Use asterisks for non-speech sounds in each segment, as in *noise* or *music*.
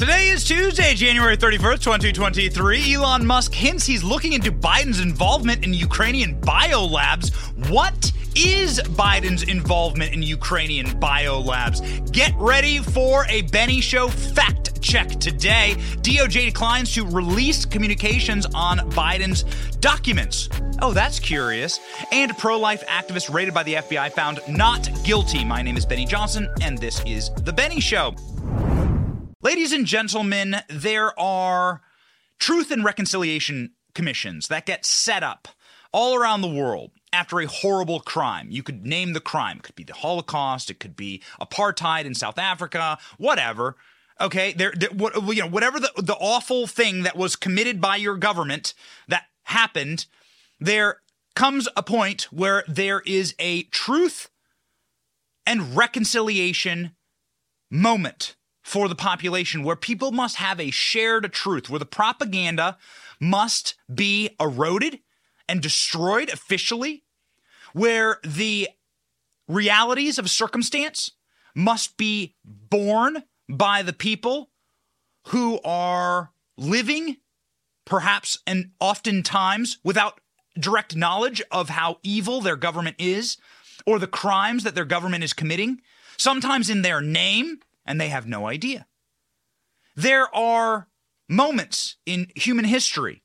Today is Tuesday, January 31st, 2023. Elon Musk hints he's looking into Biden's involvement in Ukrainian biolabs. What is Biden's involvement in Ukrainian biolabs? Get ready for a Benny Show fact check today. DOJ declines to release communications on Biden's documents. Oh, that's curious. And pro life activist raided by the FBI found not guilty. My name is Benny Johnson, and this is The Benny Show. Ladies and gentlemen, there are truth and reconciliation commissions that get set up all around the world after a horrible crime. You could name the crime. It could be the Holocaust, it could be apartheid in South Africa, whatever. Okay, there, there what, you know, whatever the, the awful thing that was committed by your government that happened, there comes a point where there is a truth and reconciliation moment for the population where people must have a shared truth, where the propaganda must be eroded and destroyed officially, where the realities of circumstance must be borne by the people who are living, perhaps and oftentimes without direct knowledge of how evil their government is or the crimes that their government is committing, sometimes in their name and they have no idea. There are moments in human history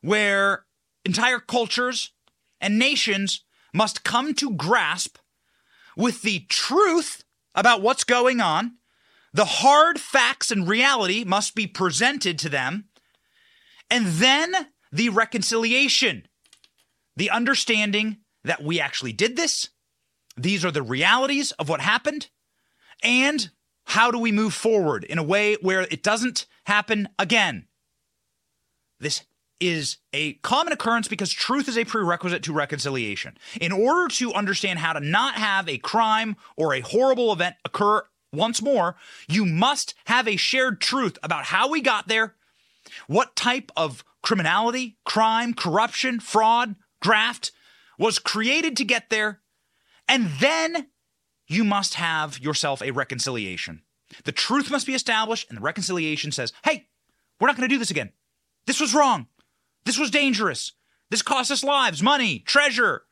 where entire cultures and nations must come to grasp with the truth about what's going on. The hard facts and reality must be presented to them. And then the reconciliation, the understanding that we actually did this. These are the realities of what happened. And how do we move forward in a way where it doesn't happen again? This is a common occurrence because truth is a prerequisite to reconciliation. In order to understand how to not have a crime or a horrible event occur once more, you must have a shared truth about how we got there, what type of criminality, crime, corruption, fraud, graft was created to get there, and then you must have yourself a reconciliation. The truth must be established, and the reconciliation says, hey, we're not going to do this again. This was wrong. This was dangerous. This cost us lives, money, treasure,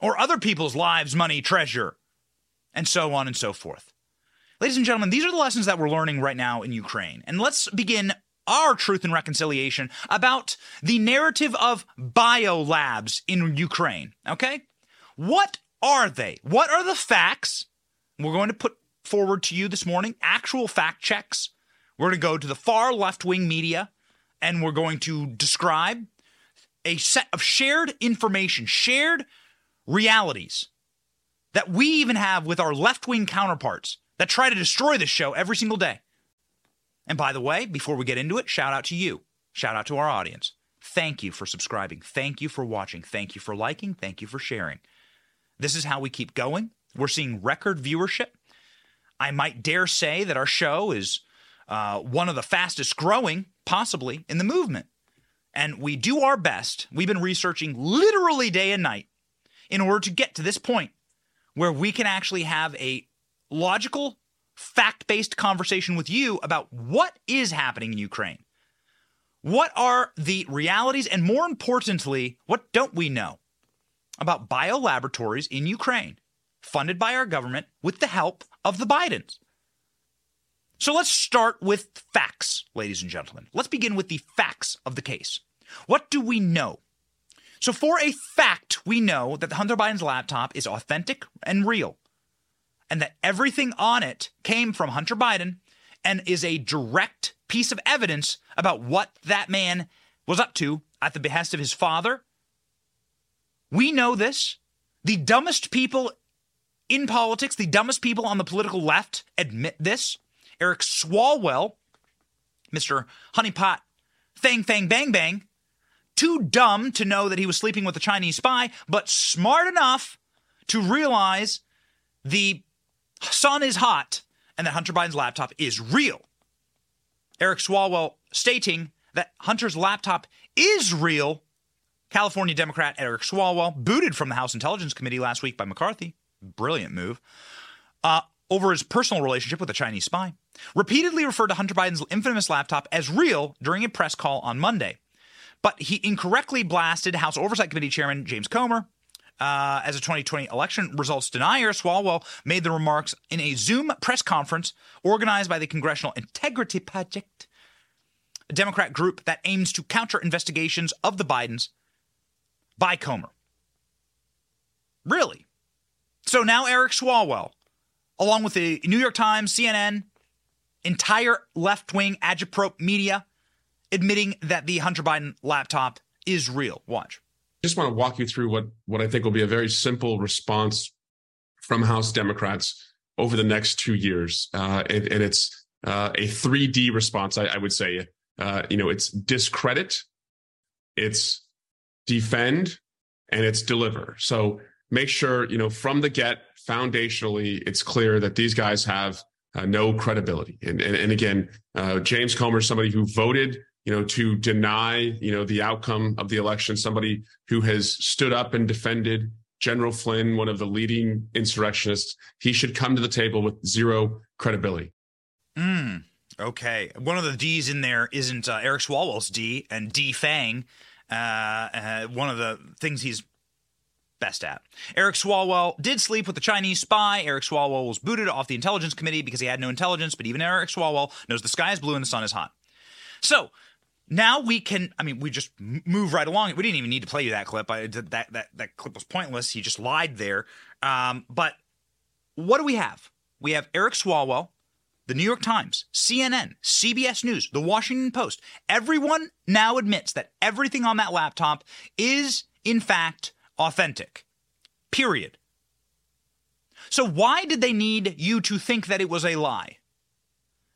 or other people's lives, money, treasure, and so on and so forth. Ladies and gentlemen, these are the lessons that we're learning right now in Ukraine. And let's begin our truth and reconciliation about the narrative of biolabs in Ukraine. Okay? What are they? What are the facts? We're going to put forward to you this morning actual fact checks. We're going to go to the far left wing media and we're going to describe a set of shared information, shared realities that we even have with our left wing counterparts that try to destroy this show every single day. And by the way, before we get into it, shout out to you. Shout out to our audience. Thank you for subscribing. Thank you for watching. Thank you for liking. Thank you for sharing. This is how we keep going. We're seeing record viewership. I might dare say that our show is uh, one of the fastest growing, possibly, in the movement. And we do our best. We've been researching literally day and night in order to get to this point where we can actually have a logical, fact based conversation with you about what is happening in Ukraine. What are the realities? And more importantly, what don't we know about biolaboratories in Ukraine funded by our government with the help of the Bidens. So let's start with facts, ladies and gentlemen. Let's begin with the facts of the case. What do we know? So, for a fact, we know that Hunter Biden's laptop is authentic and real, and that everything on it came from Hunter Biden and is a direct piece of evidence about what that man was up to at the behest of his father. We know this. The dumbest people in politics, the dumbest people on the political left admit this. Eric Swalwell, Mr. Honeypot, Fang Fang Bang Bang, too dumb to know that he was sleeping with a Chinese spy, but smart enough to realize the sun is hot and that Hunter Biden's laptop is real. Eric Swalwell stating that Hunter's laptop is real. California Democrat Eric Swalwell, booted from the House Intelligence Committee last week by McCarthy, brilliant move, uh, over his personal relationship with a Chinese spy, repeatedly referred to Hunter Biden's infamous laptop as real during a press call on Monday. But he incorrectly blasted House Oversight Committee Chairman James Comer. Uh, as a 2020 election results denier, Swalwell made the remarks in a Zoom press conference organized by the Congressional Integrity Project, a Democrat group that aims to counter investigations of the Bidens by Comer. Really? So now Eric Swalwell, along with the New York Times, CNN, entire left wing agitprop media, admitting that the Hunter Biden laptop is real. Watch. I Just want to walk you through what what I think will be a very simple response from House Democrats over the next two years, uh, and, and, it's uh, a 3D response. I, I would say, uh, you know, it's discredit, it's defend, and it's deliver. So make sure you know from the get, foundationally, it's clear that these guys have uh, no credibility. And, and, and again, uh, James Comer, somebody who voted you know, to deny, you know, the outcome of the election, somebody who has stood up and defended General Flynn, one of the leading insurrectionists, he should come to the table with zero credibility. Mm, okay. One of the D's in there isn't uh, Eric Swalwell's D and D Fang. Uh, uh, one of the things he's best at. Eric Swalwell did sleep with the Chinese spy. Eric Swalwell was booted off the intelligence committee because he had no intelligence, but even Eric Swalwell knows the sky is blue and the sun is hot. So now we can i mean we just move right along we didn't even need to play you that clip I, that that that clip was pointless he just lied there um, but what do we have we have eric swalwell the new york times cnn cbs news the washington post everyone now admits that everything on that laptop is in fact authentic period so why did they need you to think that it was a lie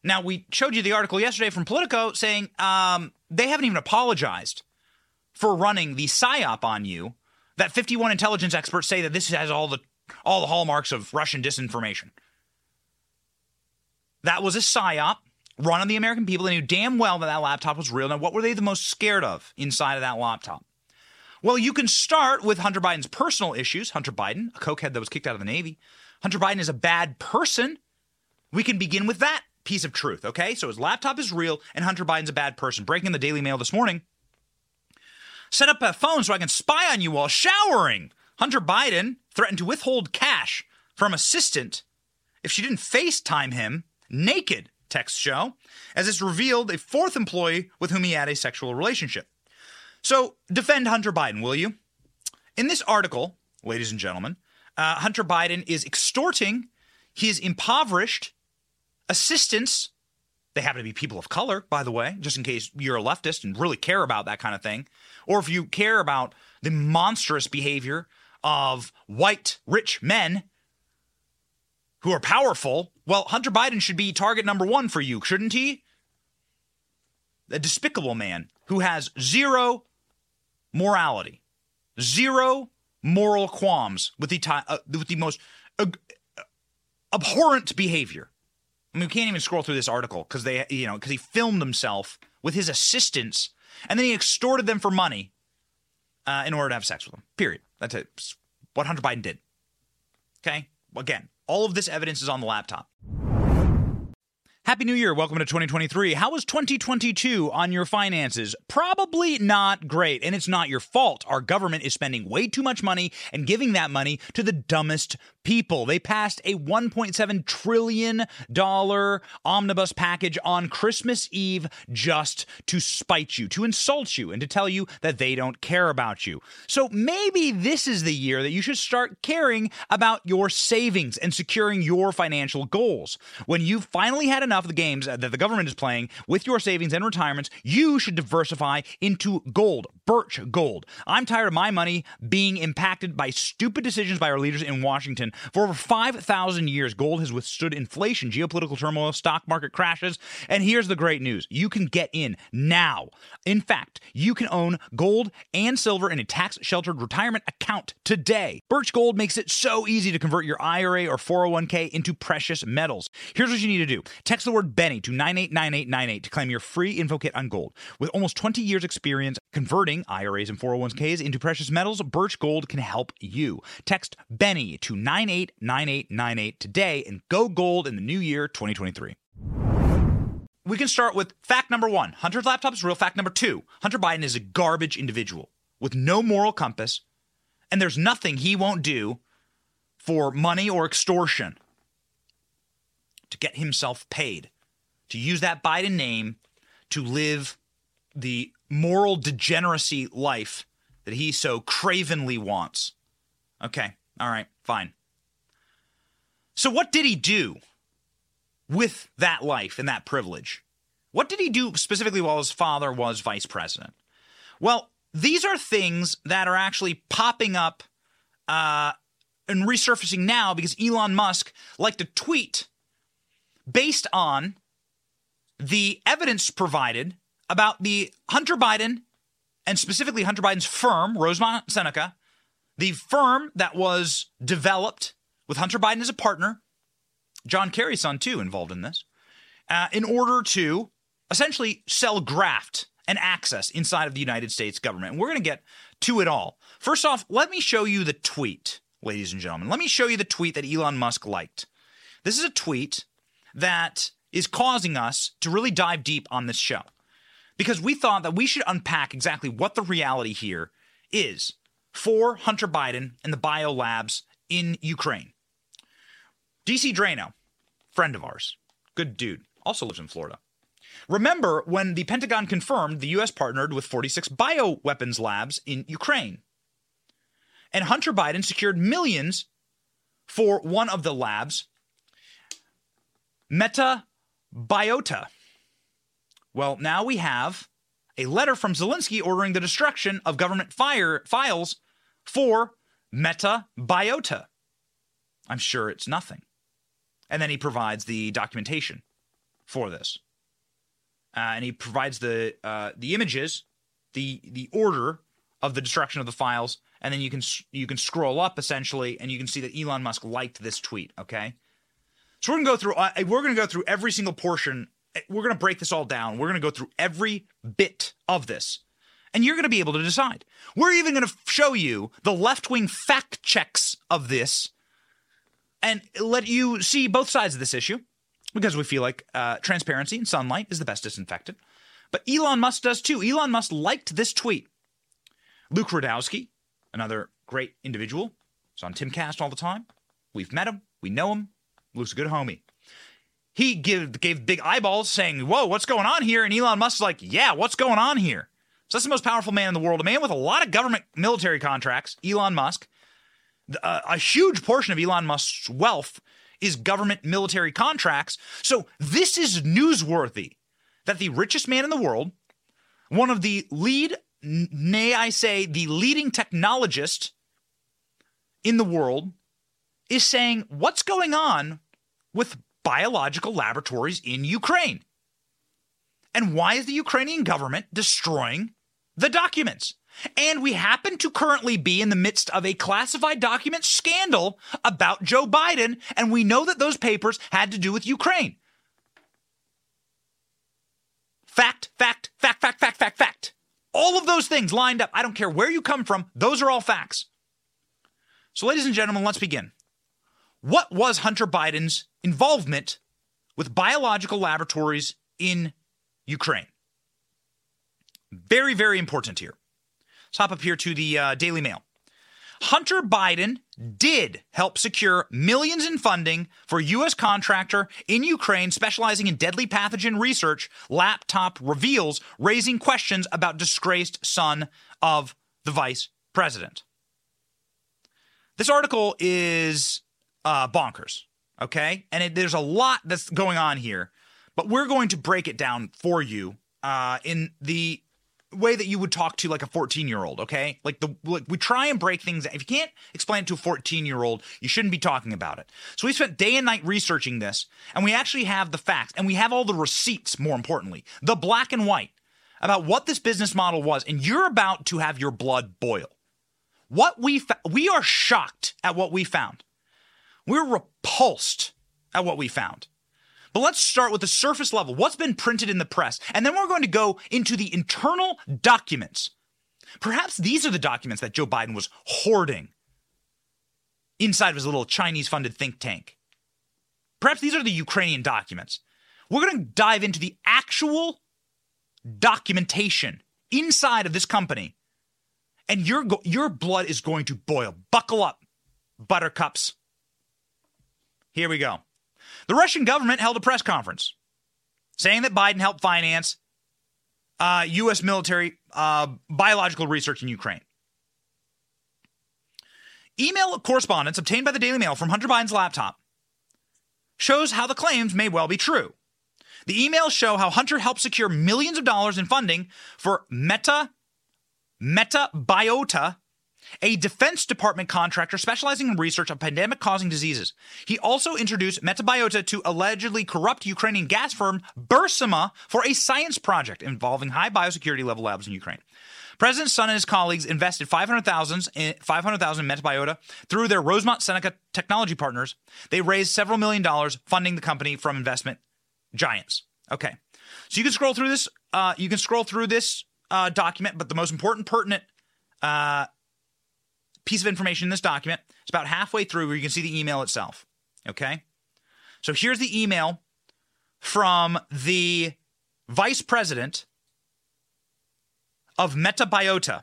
now, we showed you the article yesterday from Politico saying um, they haven't even apologized for running the psyop on you. That 51 intelligence experts say that this has all the all the hallmarks of Russian disinformation. That was a psyop run on the American people. They knew damn well that that laptop was real. Now, what were they the most scared of inside of that laptop? Well, you can start with Hunter Biden's personal issues. Hunter Biden, a cokehead that was kicked out of the Navy. Hunter Biden is a bad person. We can begin with that piece of truth, okay? So his laptop is real and Hunter Biden's a bad person. Breaking the Daily Mail this morning. Set up a phone so I can spy on you while showering. Hunter Biden threatened to withhold cash from assistant if she didn't FaceTime him naked, text show, as it's revealed a fourth employee with whom he had a sexual relationship. So defend Hunter Biden, will you? In this article, ladies and gentlemen, uh, Hunter Biden is extorting his impoverished assistants, they happen to be people of color, by the way, just in case you're a leftist and really care about that kind of thing, or if you care about the monstrous behavior of white rich men who are powerful, well, Hunter Biden should be target number one for you, shouldn't he? A despicable man who has zero morality, zero moral qualms with the, uh, with the most abhorrent behavior. I mean, we can't even scroll through this article because they, you know, because he filmed himself with his assistants and then he extorted them for money uh, in order to have sex with them. Period. That's it. What Hunter Biden did. Okay. Again, all of this evidence is on the laptop. Happy New Year. Welcome to 2023. How was 2022 on your finances? Probably not great, and it's not your fault. Our government is spending way too much money and giving that money to the dumbest people. They passed a $1.7 trillion omnibus package on Christmas Eve just to spite you, to insult you, and to tell you that they don't care about you. So maybe this is the year that you should start caring about your savings and securing your financial goals. When you've finally had enough enough of the games that the government is playing with your savings and retirements, you should diversify into gold. Birch Gold. I'm tired of my money being impacted by stupid decisions by our leaders in Washington. For over 5,000 years, gold has withstood inflation, geopolitical turmoil, stock market crashes. And here's the great news you can get in now. In fact, you can own gold and silver in a tax sheltered retirement account today. Birch Gold makes it so easy to convert your IRA or 401k into precious metals. Here's what you need to do text the word Benny to 989898 to claim your free info kit on gold. With almost 20 years' experience converting IRAs and 401ks into precious metals, Birch Gold can help you. Text Benny to 989898 today and go gold in the new year 2023 we can start with fact number one Hunter's laptop is real. Fact number two Hunter Biden is a garbage individual with no moral compass, and there's nothing he won't do for money or extortion to get himself paid, to use that Biden name to live the moral degeneracy life that he so cravenly wants. Okay, all right, fine. So, what did he do with that life and that privilege? What did he do specifically while his father was vice president? Well, these are things that are actually popping up uh, and resurfacing now because Elon Musk liked a tweet based on the evidence provided about the Hunter Biden and specifically Hunter Biden's firm, Rosemont Seneca, the firm that was developed with Hunter Biden as a partner, John Kerry's son too involved in this, uh, in order to essentially sell graft and access inside of the United States government. And we're going to get to it all. First off, let me show you the tweet, ladies and gentlemen. Let me show you the tweet that Elon Musk liked. This is a tweet that is causing us to really dive deep on this show because we thought that we should unpack exactly what the reality here is for Hunter Biden and the bio labs in Ukraine. DC Draino, friend of ours, good dude, also lives in Florida. Remember when the Pentagon confirmed the U.S. partnered with 46 bioweapons labs in Ukraine. And Hunter Biden secured millions for one of the labs, Meta Biota. Well, now we have a letter from Zelensky ordering the destruction of government fire files for Meta Biota. I'm sure it's nothing. And then he provides the documentation for this. Uh, and he provides the uh, the images, the the order of the destruction of the files, and then you can you can scroll up essentially, and you can see that Elon Musk liked this tweet. Okay, so we're gonna go through uh, we're gonna go through every single portion. We're gonna break this all down. We're gonna go through every bit of this, and you're gonna be able to decide. We're even gonna show you the left wing fact checks of this, and let you see both sides of this issue because we feel like uh, transparency and sunlight is the best disinfectant. But Elon Musk does too. Elon Musk liked this tweet. Luke Rudkowski, another great individual, is on Timcast all the time. We've met him. We know him. Luke's a good homie. He give, gave big eyeballs saying, Whoa, what's going on here? And Elon Musk's like, Yeah, what's going on here? So that's the most powerful man in the world, a man with a lot of government military contracts, Elon Musk. Uh, a huge portion of Elon Musk's wealth is government military contracts. So this is newsworthy that the richest man in the world, one of the lead, nay, I say, the leading technologist in the world, is saying what's going on with biological laboratories in Ukraine. And why is the Ukrainian government destroying the documents? And we happen to currently be in the midst of a classified document scandal about Joe Biden, and we know that those papers had to do with Ukraine. Fact, fact, fact, fact, fact, fact, fact. All of those things lined up. I don't care where you come from, those are all facts. So, ladies and gentlemen, let's begin. What was Hunter Biden's involvement with biological laboratories in Ukraine? Very, very important here. Let's hop up here to the uh, Daily Mail. Hunter Biden did help secure millions in funding for a U.S. contractor in Ukraine specializing in deadly pathogen research, laptop reveals, raising questions about disgraced son of the vice president. This article is uh, bonkers, okay? And it, there's a lot that's going on here, but we're going to break it down for you uh, in the way that you would talk to like a 14 year old, okay? Like the like we try and break things. If you can't explain it to a 14 year old, you shouldn't be talking about it. So we spent day and night researching this, and we actually have the facts, and we have all the receipts. More importantly, the black and white about what this business model was, and you're about to have your blood boil. What we fa- we are shocked at what we found. We're repulsed at what we found. But let's start with the surface level. What's been printed in the press? And then we're going to go into the internal documents. Perhaps these are the documents that Joe Biden was hoarding inside of his little Chinese funded think tank. Perhaps these are the Ukrainian documents. We're going to dive into the actual documentation inside of this company. And your, your blood is going to boil. Buckle up, buttercups. Here we go. The Russian government held a press conference saying that Biden helped finance uh, U.S. military uh, biological research in Ukraine. Email correspondence obtained by the Daily Mail from Hunter Biden's laptop shows how the claims may well be true. The emails show how Hunter helped secure millions of dollars in funding for Meta Metabiota a Defense Department contractor specializing in research of pandemic causing diseases. He also introduced Metabiota to allegedly corrupt Ukrainian gas firm Burisma for a science project involving high biosecurity level labs in Ukraine. President son and his colleagues invested 500,000 in 500,000 Metabiota through their Rosemont Seneca technology partners. They raised several million dollars funding the company from investment giants. Okay. So you can scroll through this uh, you can scroll through this uh, document, but the most important pertinent uh, piece of information in this document. It's about halfway through where you can see the email itself. Okay? So here's the email from the vice president of Metabiota.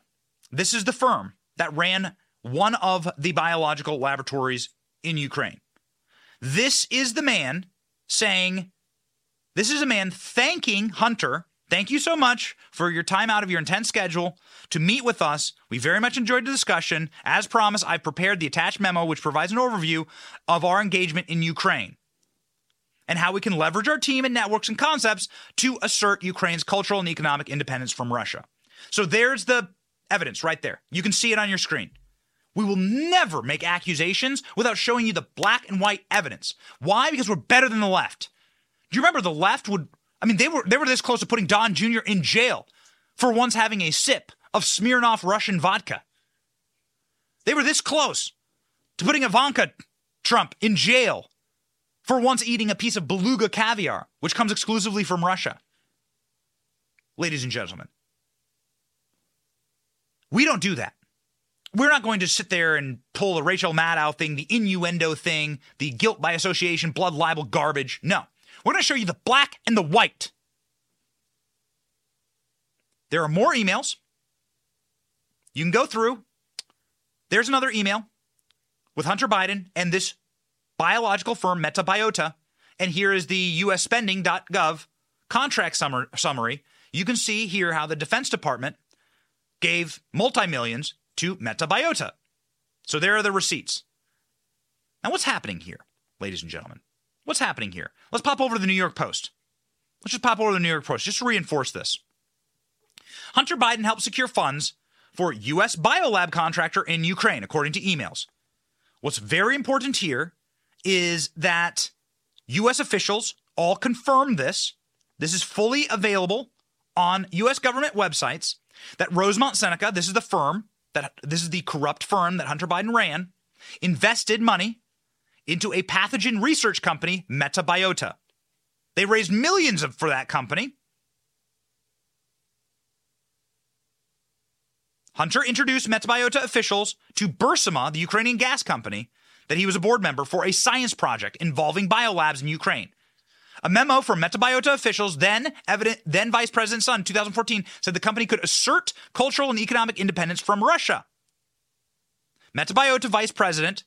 This is the firm that ran one of the biological laboratories in Ukraine. This is the man saying, this is a man thanking Hunter Thank you so much for your time out of your intense schedule to meet with us. We very much enjoyed the discussion. As promised, I've prepared the attached memo, which provides an overview of our engagement in Ukraine and how we can leverage our team and networks and concepts to assert Ukraine's cultural and economic independence from Russia. So there's the evidence right there. You can see it on your screen. We will never make accusations without showing you the black and white evidence. Why? Because we're better than the left. Do you remember the left would I mean, they were they were this close to putting Don Jr. in jail for once having a sip of Smirnoff Russian vodka. They were this close to putting Ivanka Trump in jail for once eating a piece of beluga caviar, which comes exclusively from Russia. Ladies and gentlemen, we don't do that. We're not going to sit there and pull the Rachel Maddow thing, the innuendo thing, the guilt by association, blood libel garbage. No. We're going to show you the black and the white. There are more emails. You can go through. There's another email with Hunter Biden and this biological firm, Metabiota. And here is the usspending.gov contract summary. You can see here how the Defense Department gave multi millions to Metabiota. So there are the receipts. Now, what's happening here, ladies and gentlemen? What's happening here? Let's pop over to the New York Post. Let's just pop over to the New York Post just to reinforce this. Hunter Biden helped secure funds for U.S. biolab contractor in Ukraine, according to emails. What's very important here is that U.S. officials all confirm this. This is fully available on U.S. government websites. That Rosemont Seneca, this is the firm that this is the corrupt firm that Hunter Biden ran, invested money into a pathogen research company, Metabiota. They raised millions of, for that company. Hunter introduced Metabiota officials to Burisma, the Ukrainian gas company, that he was a board member for a science project involving biolabs in Ukraine. A memo from Metabiota officials, then evident, then Vice President son, 2014, said the company could assert cultural and economic independence from Russia. Metabiota Vice President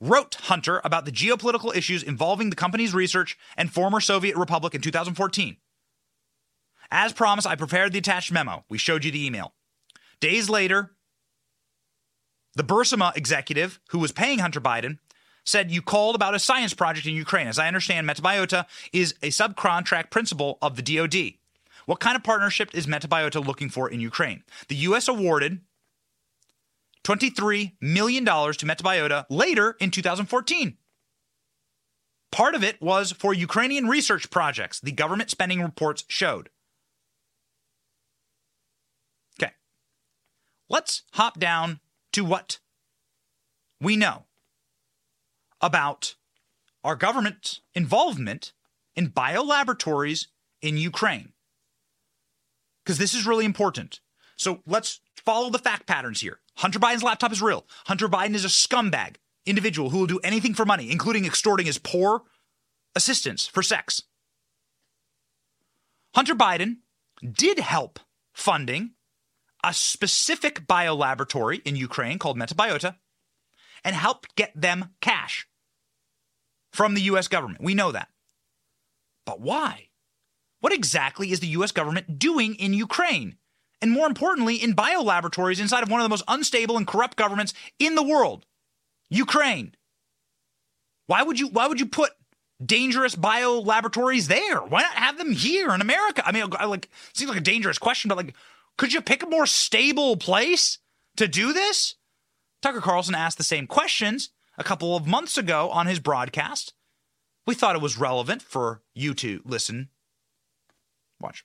wrote Hunter about the geopolitical issues involving the company's research and former Soviet republic in 2014. As promised, I prepared the attached memo. We showed you the email. Days later, the Burisma executive who was paying Hunter Biden said you called about a science project in Ukraine. As I understand, Metabiota is a subcontract principal of the DoD. What kind of partnership is Metabiota looking for in Ukraine? The U.S. awarded $23 million to Metabiota later in 2014. Part of it was for Ukrainian research projects, the government spending reports showed. Okay. Let's hop down to what we know about our government's involvement in biolaboratories in Ukraine. Because this is really important. So let's follow the fact patterns here. Hunter Biden's laptop is real. Hunter Biden is a scumbag individual who will do anything for money, including extorting his poor assistants for sex. Hunter Biden did help funding a specific biolaboratory in Ukraine called Metabiota and helped get them cash from the US government. We know that. But why? What exactly is the US government doing in Ukraine? And more importantly, in biolaboratories inside of one of the most unstable and corrupt governments in the world, Ukraine. Why would you why would you put dangerous biolaboratories there? Why not have them here in America? I mean, like seems like a dangerous question, but like could you pick a more stable place to do this? Tucker Carlson asked the same questions a couple of months ago on his broadcast. We thought it was relevant for you to listen. Watch.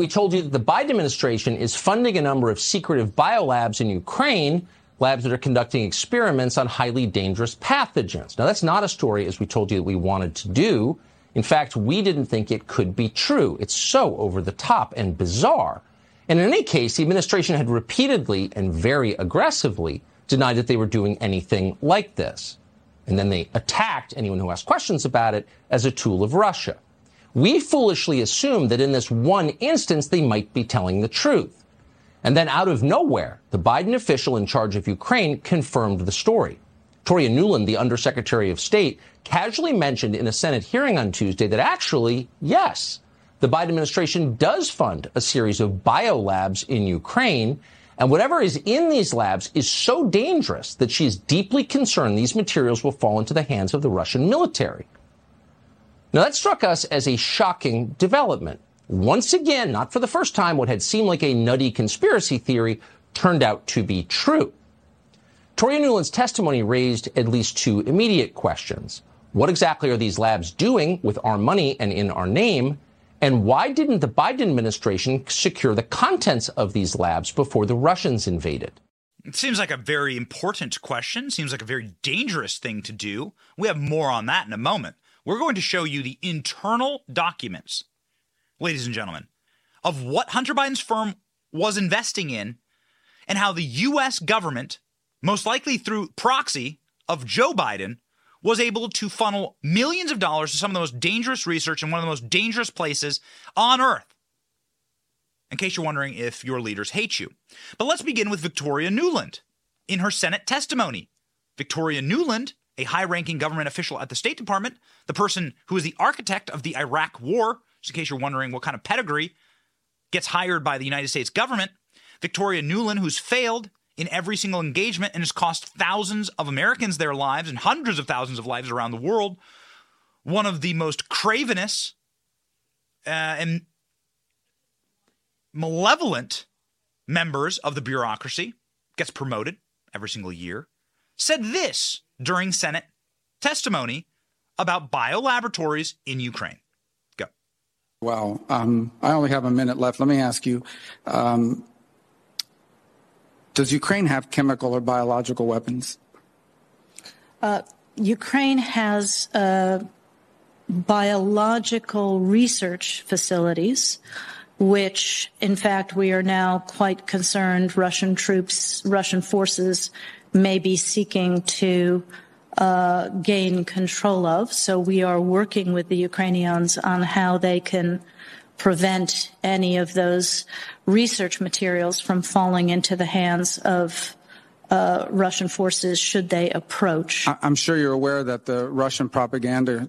We told you that the Biden administration is funding a number of secretive biolabs in Ukraine, labs that are conducting experiments on highly dangerous pathogens. Now, that's not a story, as we told you, that we wanted to do. In fact, we didn't think it could be true. It's so over the top and bizarre. And in any case, the administration had repeatedly and very aggressively denied that they were doing anything like this. And then they attacked anyone who asked questions about it as a tool of Russia. We foolishly assumed that in this one instance, they might be telling the truth. And then out of nowhere, the Biden official in charge of Ukraine confirmed the story. Victoria Nuland, the Undersecretary of State, casually mentioned in a Senate hearing on Tuesday that actually, yes, the Biden administration does fund a series of biolabs in Ukraine and whatever is in these labs is so dangerous that she is deeply concerned these materials will fall into the hands of the Russian military. Now, that struck us as a shocking development. Once again, not for the first time, what had seemed like a nutty conspiracy theory turned out to be true. Toria Nuland's testimony raised at least two immediate questions. What exactly are these labs doing with our money and in our name? And why didn't the Biden administration secure the contents of these labs before the Russians invaded? It seems like a very important question. Seems like a very dangerous thing to do. We have more on that in a moment. We're going to show you the internal documents, ladies and gentlemen, of what Hunter Biden's firm was investing in and how the U.S. government, most likely through proxy of Joe Biden, was able to funnel millions of dollars to some of the most dangerous research in one of the most dangerous places on earth. In case you're wondering if your leaders hate you. But let's begin with Victoria Nuland in her Senate testimony. Victoria Nuland, a high ranking government official at the State Department, the person who is the architect of the Iraq War, just in case you're wondering what kind of pedigree gets hired by the United States government, Victoria Nuland, who's failed in every single engagement and has cost thousands of Americans their lives and hundreds of thousands of lives around the world. One of the most cravenous uh, and malevolent members of the bureaucracy gets promoted every single year, said this during Senate testimony about biolaboratories in Ukraine. Go. Well, um, I only have a minute left. Let me ask you um, does Ukraine have chemical or biological weapons? Uh, Ukraine has uh, biological research facilities, which, in fact, we are now quite concerned Russian troops, Russian forces may be seeking to uh, gain control of. So we are working with the Ukrainians on how they can prevent any of those research materials from falling into the hands of uh, Russian forces should they approach. I'm sure you're aware that the Russian propaganda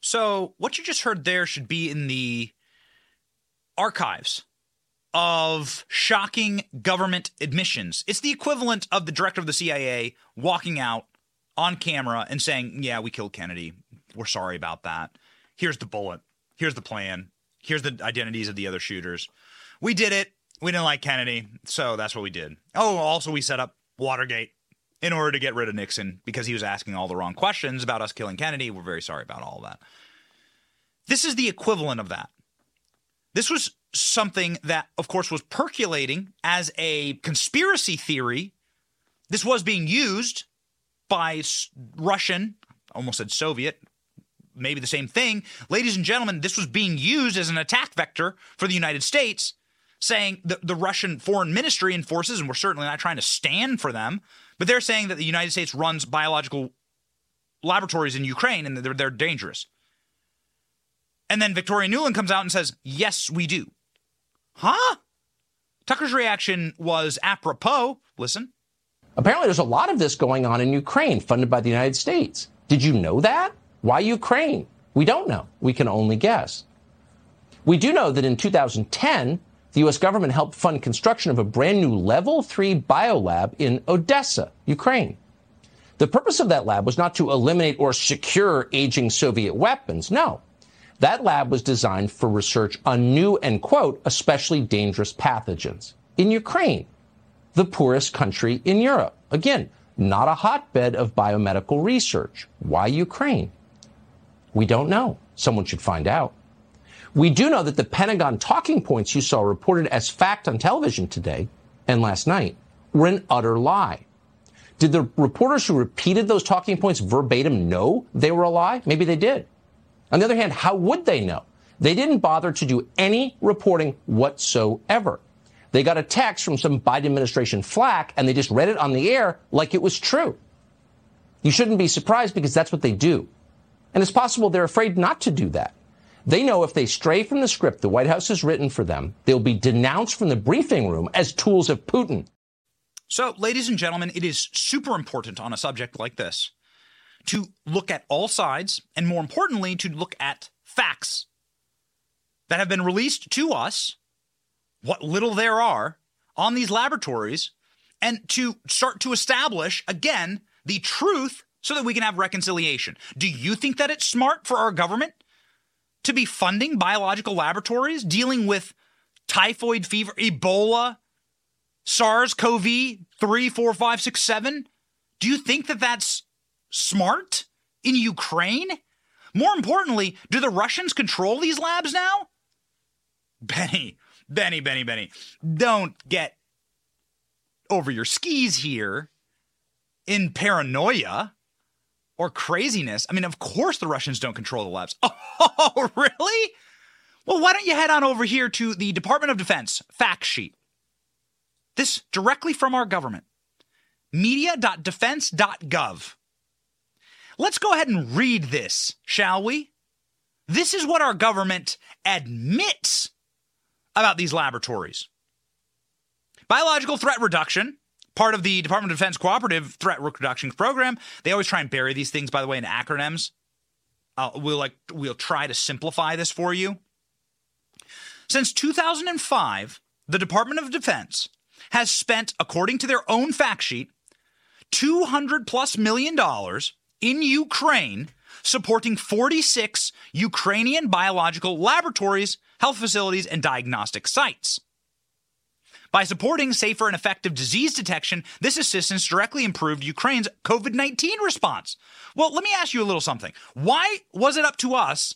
So, what you just heard there should be in the archives of shocking government admissions. It's the equivalent of the director of the CIA walking out on camera and saying, Yeah, we killed Kennedy. We're sorry about that. Here's the bullet. Here's the plan. Here's the identities of the other shooters. We did it. We didn't like Kennedy, so that's what we did. Oh, also, we set up Watergate in order to get rid of Nixon because he was asking all the wrong questions about us killing Kennedy. We're very sorry about all of that. This is the equivalent of that. This was something that, of course, was percolating as a conspiracy theory. This was being used by Russian, almost said Soviet, maybe the same thing. Ladies and gentlemen, this was being used as an attack vector for the United States, saying the, the Russian foreign ministry and forces, and we're certainly not trying to stand for them, but they're saying that the United States runs biological laboratories in Ukraine and they're, they're dangerous. And then Victoria Nuland comes out and says, Yes, we do. Huh? Tucker's reaction was apropos. Listen. Apparently, there's a lot of this going on in Ukraine, funded by the United States. Did you know that? Why Ukraine? We don't know. We can only guess. We do know that in 2010, the U.S. government helped fund construction of a brand new level three biolab in Odessa, Ukraine. The purpose of that lab was not to eliminate or secure aging Soviet weapons. No. That lab was designed for research on new and, quote, especially dangerous pathogens in Ukraine, the poorest country in Europe. Again, not a hotbed of biomedical research. Why Ukraine? We don't know. Someone should find out. We do know that the Pentagon talking points you saw reported as fact on television today and last night were an utter lie. Did the reporters who repeated those talking points verbatim know they were a lie? Maybe they did. On the other hand, how would they know? They didn't bother to do any reporting whatsoever. They got a text from some Biden administration flack and they just read it on the air like it was true. You shouldn't be surprised because that's what they do. And it's possible they're afraid not to do that. They know if they stray from the script the White House has written for them, they'll be denounced from the briefing room as tools of Putin. So, ladies and gentlemen, it is super important on a subject like this to look at all sides, and more importantly, to look at facts that have been released to us, what little there are on these laboratories, and to start to establish, again, the truth so that we can have reconciliation. Do you think that it's smart for our government to be funding biological laboratories dealing with typhoid fever, Ebola, SARS CoV 3, 4, 5, 6, 7? Do you think that that's smart in Ukraine? More importantly, do the Russians control these labs now? Benny, Benny, Benny, Benny, don't get over your skis here in paranoia or craziness. I mean, of course the Russians don't control the labs. *laughs* Oh, really? Well, why don't you head on over here to the Department of Defense fact sheet? This directly from our government media.defense.gov. Let's go ahead and read this, shall we? This is what our government admits about these laboratories. Biological threat reduction, part of the Department of Defense Cooperative Threat Reduction Program. They always try and bury these things, by the way, in acronyms. Uh, we'll like we'll try to simplify this for you. Since 2005, the Department of Defense has spent, according to their own fact sheet, 200 plus million dollars in Ukraine supporting 46 Ukrainian biological laboratories, health facilities, and diagnostic sites. By supporting safer and effective disease detection, this assistance directly improved Ukraine's COVID 19 response. Well, let me ask you a little something. Why was it up to us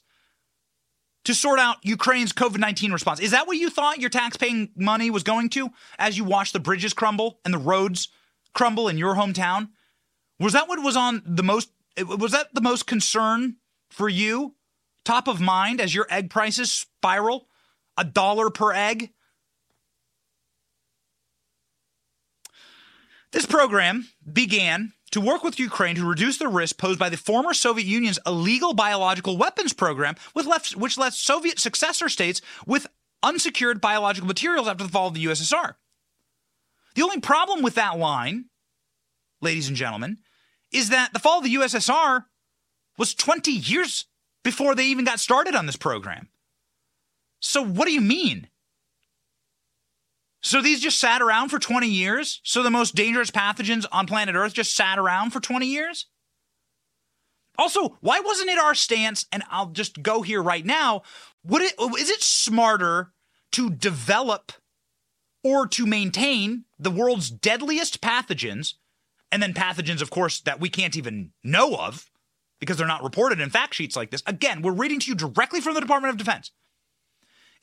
to sort out Ukraine's COVID 19 response? Is that what you thought your taxpaying money was going to as you watched the bridges crumble and the roads crumble in your hometown? Was that what was on the most was that the most concern for you? Top of mind as your egg prices spiral? A dollar per egg? This program began to work with Ukraine to reduce the risk posed by the former Soviet Union's illegal biological weapons program, which left Soviet successor states with unsecured biological materials after the fall of the USSR. The only problem with that line, ladies and gentlemen, is that the fall of the USSR was 20 years before they even got started on this program. So, what do you mean? So, these just sat around for 20 years? So, the most dangerous pathogens on planet Earth just sat around for 20 years? Also, why wasn't it our stance? And I'll just go here right now. Would it is it smarter to develop or to maintain the world's deadliest pathogens, and then pathogens, of course, that we can't even know of because they're not reported in fact sheets like this? Again, we're reading to you directly from the Department of Defense.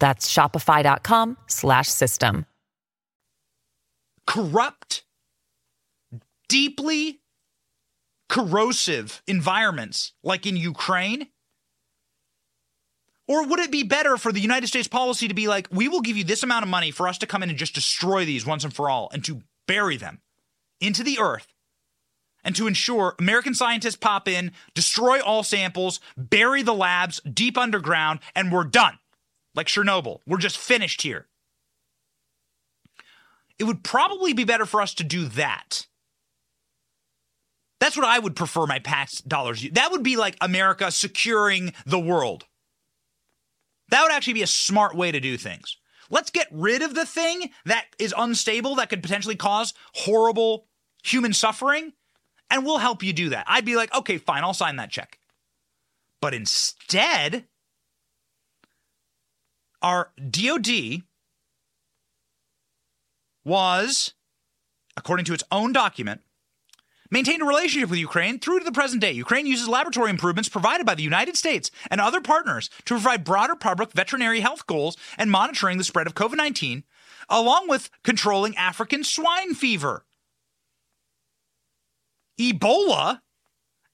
That's shopify.com slash system. Corrupt, deeply corrosive environments like in Ukraine? Or would it be better for the United States policy to be like, we will give you this amount of money for us to come in and just destroy these once and for all and to bury them into the earth and to ensure American scientists pop in, destroy all samples, bury the labs deep underground, and we're done? Like Chernobyl. We're just finished here. It would probably be better for us to do that that's what I would prefer my past dollars. That would be like America securing the world. That would actually be a smart way to do things. Let's get rid of the thing that is unstable, that could potentially cause horrible human suffering, and we'll help you do that. I'd be like, okay, fine, I'll sign that check. But instead, our DOD was, according to its own document, maintained a relationship with Ukraine through to the present day. Ukraine uses laboratory improvements provided by the United States and other partners to provide broader public veterinary health goals and monitoring the spread of COVID 19, along with controlling African swine fever, Ebola,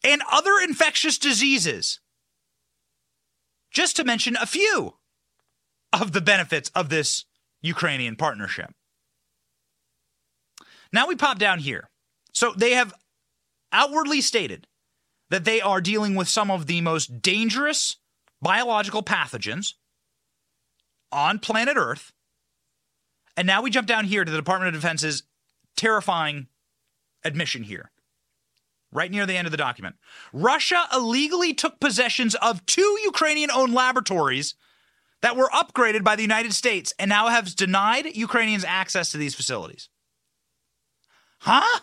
and other infectious diseases. Just to mention a few of the benefits of this Ukrainian partnership. Now we pop down here. So they have outwardly stated that they are dealing with some of the most dangerous biological pathogens on planet Earth. And now we jump down here to the Department of Defense's terrifying admission here, right near the end of the document. Russia illegally took possessions of two Ukrainian owned laboratories that were upgraded by the United States and now has denied Ukrainians access to these facilities. Huh?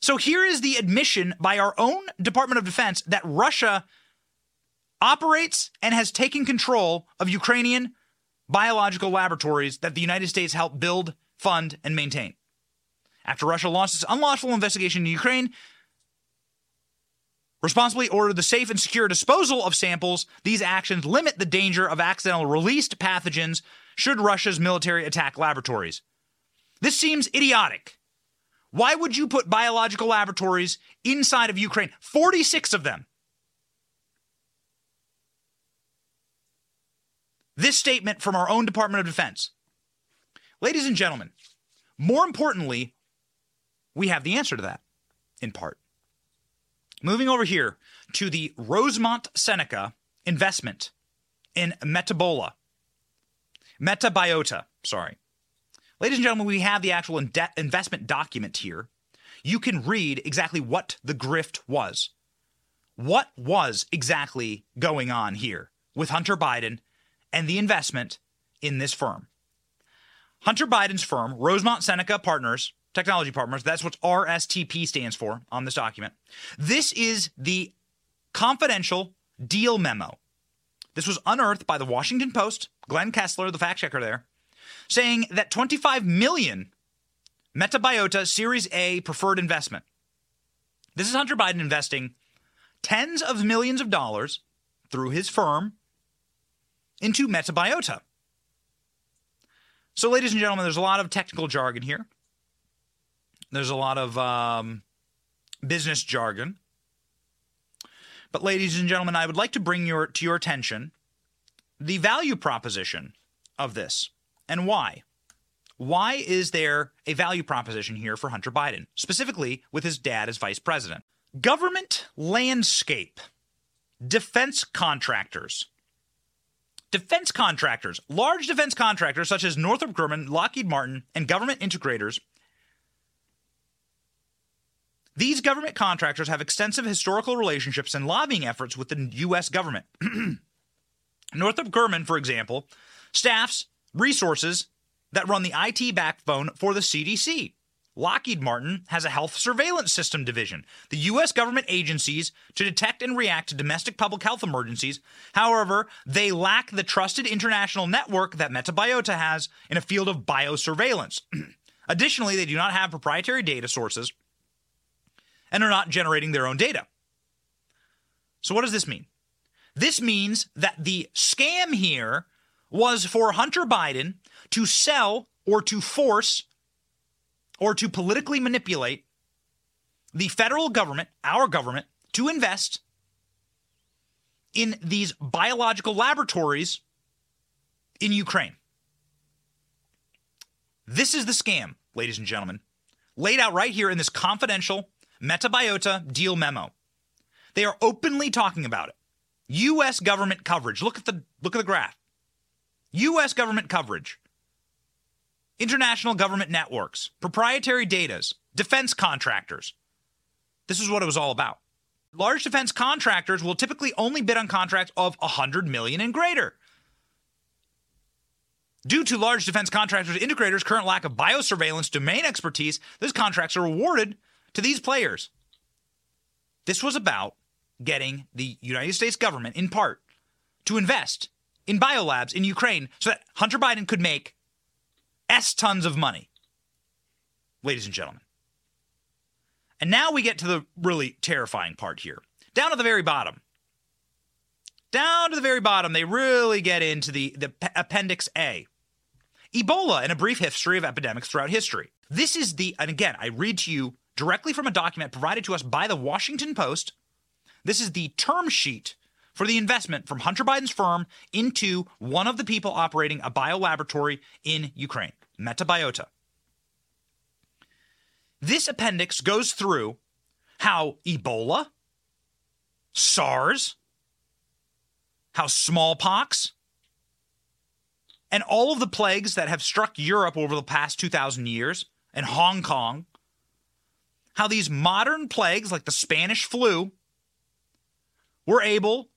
So here is the admission by our own Department of Defense that Russia operates and has taken control of Ukrainian biological laboratories that the United States helped build, fund, and maintain. After Russia launched its unlawful investigation in Ukraine, responsibly order the safe and secure disposal of samples, these actions limit the danger of accidental released pathogens should Russia's military attack laboratories. This seems idiotic. Why would you put biological laboratories inside of Ukraine? 46 of them. This statement from our own Department of Defense. Ladies and gentlemen, more importantly, we have the answer to that in part. Moving over here to the Rosemont Seneca investment in Metabola. Metabiota, sorry. Ladies and gentlemen, we have the actual investment document here. You can read exactly what the grift was. What was exactly going on here with Hunter Biden and the investment in this firm? Hunter Biden's firm, Rosemont Seneca Partners, Technology Partners, that's what RSTP stands for on this document. This is the confidential deal memo. This was unearthed by the Washington Post, Glenn Kessler, the fact checker there, saying that 25 million Metabiota Series A preferred investment. This is Hunter Biden investing tens of millions of dollars through his firm into Metabiota. So, ladies and gentlemen, there's a lot of technical jargon here. There's a lot of um, business jargon. But, ladies and gentlemen, I would like to bring your to your attention the value proposition of this and why. Why is there a value proposition here for Hunter Biden, specifically with his dad as vice president? Government landscape, defense contractors. Defense contractors, large defense contractors such as Northrop Grumman, Lockheed Martin, and government integrators. These government contractors have extensive historical relationships and lobbying efforts with the U.S. government. *clears throat* Northrop Grumman, for example, staffs resources that run the IT backbone for the CDC. Lockheed Martin has a health surveillance system division, the U.S. government agencies to detect and react to domestic public health emergencies. However, they lack the trusted international network that Metabiota has in a field of biosurveillance. *clears throat* Additionally, they do not have proprietary data sources and are not generating their own data. So, what does this mean? This means that the scam here was for Hunter Biden to sell or to force or to politically manipulate the federal government, our government, to invest in these biological laboratories in Ukraine. This is the scam, ladies and gentlemen, laid out right here in this confidential Metabiota deal memo. They are openly talking about it. U.S. government coverage. Look at the look at the graph. U.S. government coverage, international government networks, proprietary datas, defense contractors. This is what it was all about. Large defense contractors will typically only bid on contracts of 100 million and greater. Due to large defense contractors' integrators' current lack of biosurveillance domain expertise, those contracts are awarded to these players. This was about getting the United States government, in part, to invest in biolabs in Ukraine so that Hunter Biden could make S tons of money. Ladies and gentlemen. And now we get to the really terrifying part here. Down at the very bottom. Down to the very bottom, they really get into the, the Appendix A. Ebola and a brief history of epidemics throughout history. This is the, and again, I read to you directly from a document provided to us by the Washington Post. This is the term sheet for the investment from Hunter Biden's firm into one of the people operating a biolaboratory in Ukraine, Metabiota. This appendix goes through how Ebola, SARS, how smallpox, and all of the plagues that have struck Europe over the past 2,000 years and Hong Kong, how these modern plagues like the Spanish flu were able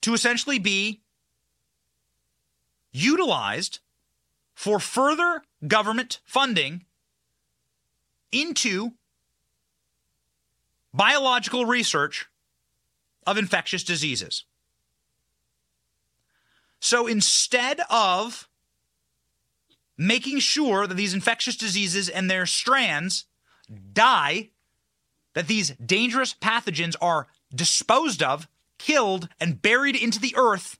to essentially be utilized for further government funding into biological research of infectious diseases. So instead of making sure that these infectious diseases and their strands die, that these dangerous pathogens are disposed of killed, and buried into the earth.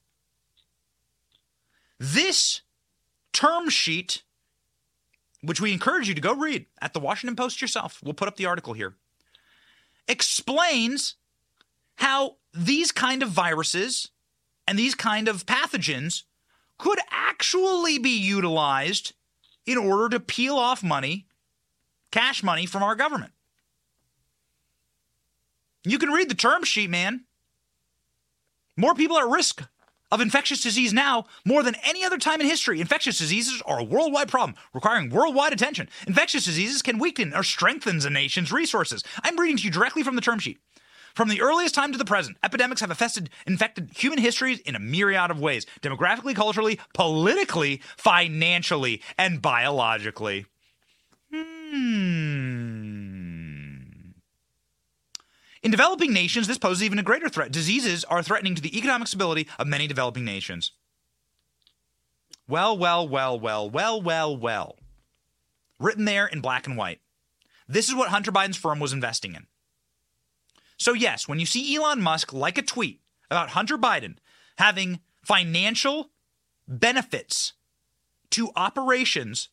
This term sheet, which we encourage you to go read at the Washington Post yourself, we'll put up the article here, explains how these kind of viruses and these kind of pathogens could actually be utilized in order to peel off money, cash money from our government. You can read the term sheet, man. More people are at risk of infectious disease now more than any other time in history. Infectious diseases are a worldwide problem requiring worldwide attention. Infectious diseases can weaken or strengthen a nation's resources. I'm reading to you directly from the term sheet. From the earliest time to the present, epidemics have affected infected human histories in a myriad of ways demographically, culturally, politically, financially, and biologically. Hmm. In developing nations, this poses even a greater threat. Diseases are threatening to the economic stability of many developing nations. Well, well, well, well, well, well, well. Written there in black and white. This is what Hunter Biden's firm was investing in. So, yes, when you see Elon Musk like a tweet about Hunter Biden having financial benefits to operations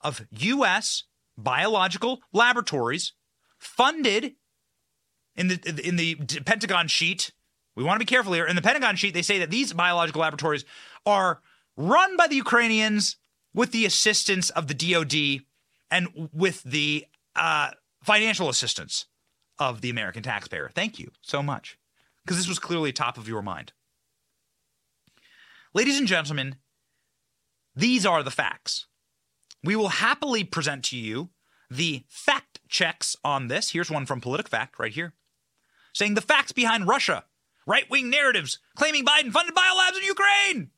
of U.S. biological laboratories funded in the in the Pentagon sheet. We want to be careful here. In the Pentagon sheet, they say that these biological laboratories are run by the Ukrainians with the assistance of the DoD and with the uh, financial assistance of the American taxpayer. Thank you so much, because this was clearly top of your mind. Ladies and gentlemen, these are the facts. We will happily present to you the fact checks on this. Here's one from PolitiFact right here saying the facts behind Russia, right wing narratives claiming Biden funded biolabs in Ukraine.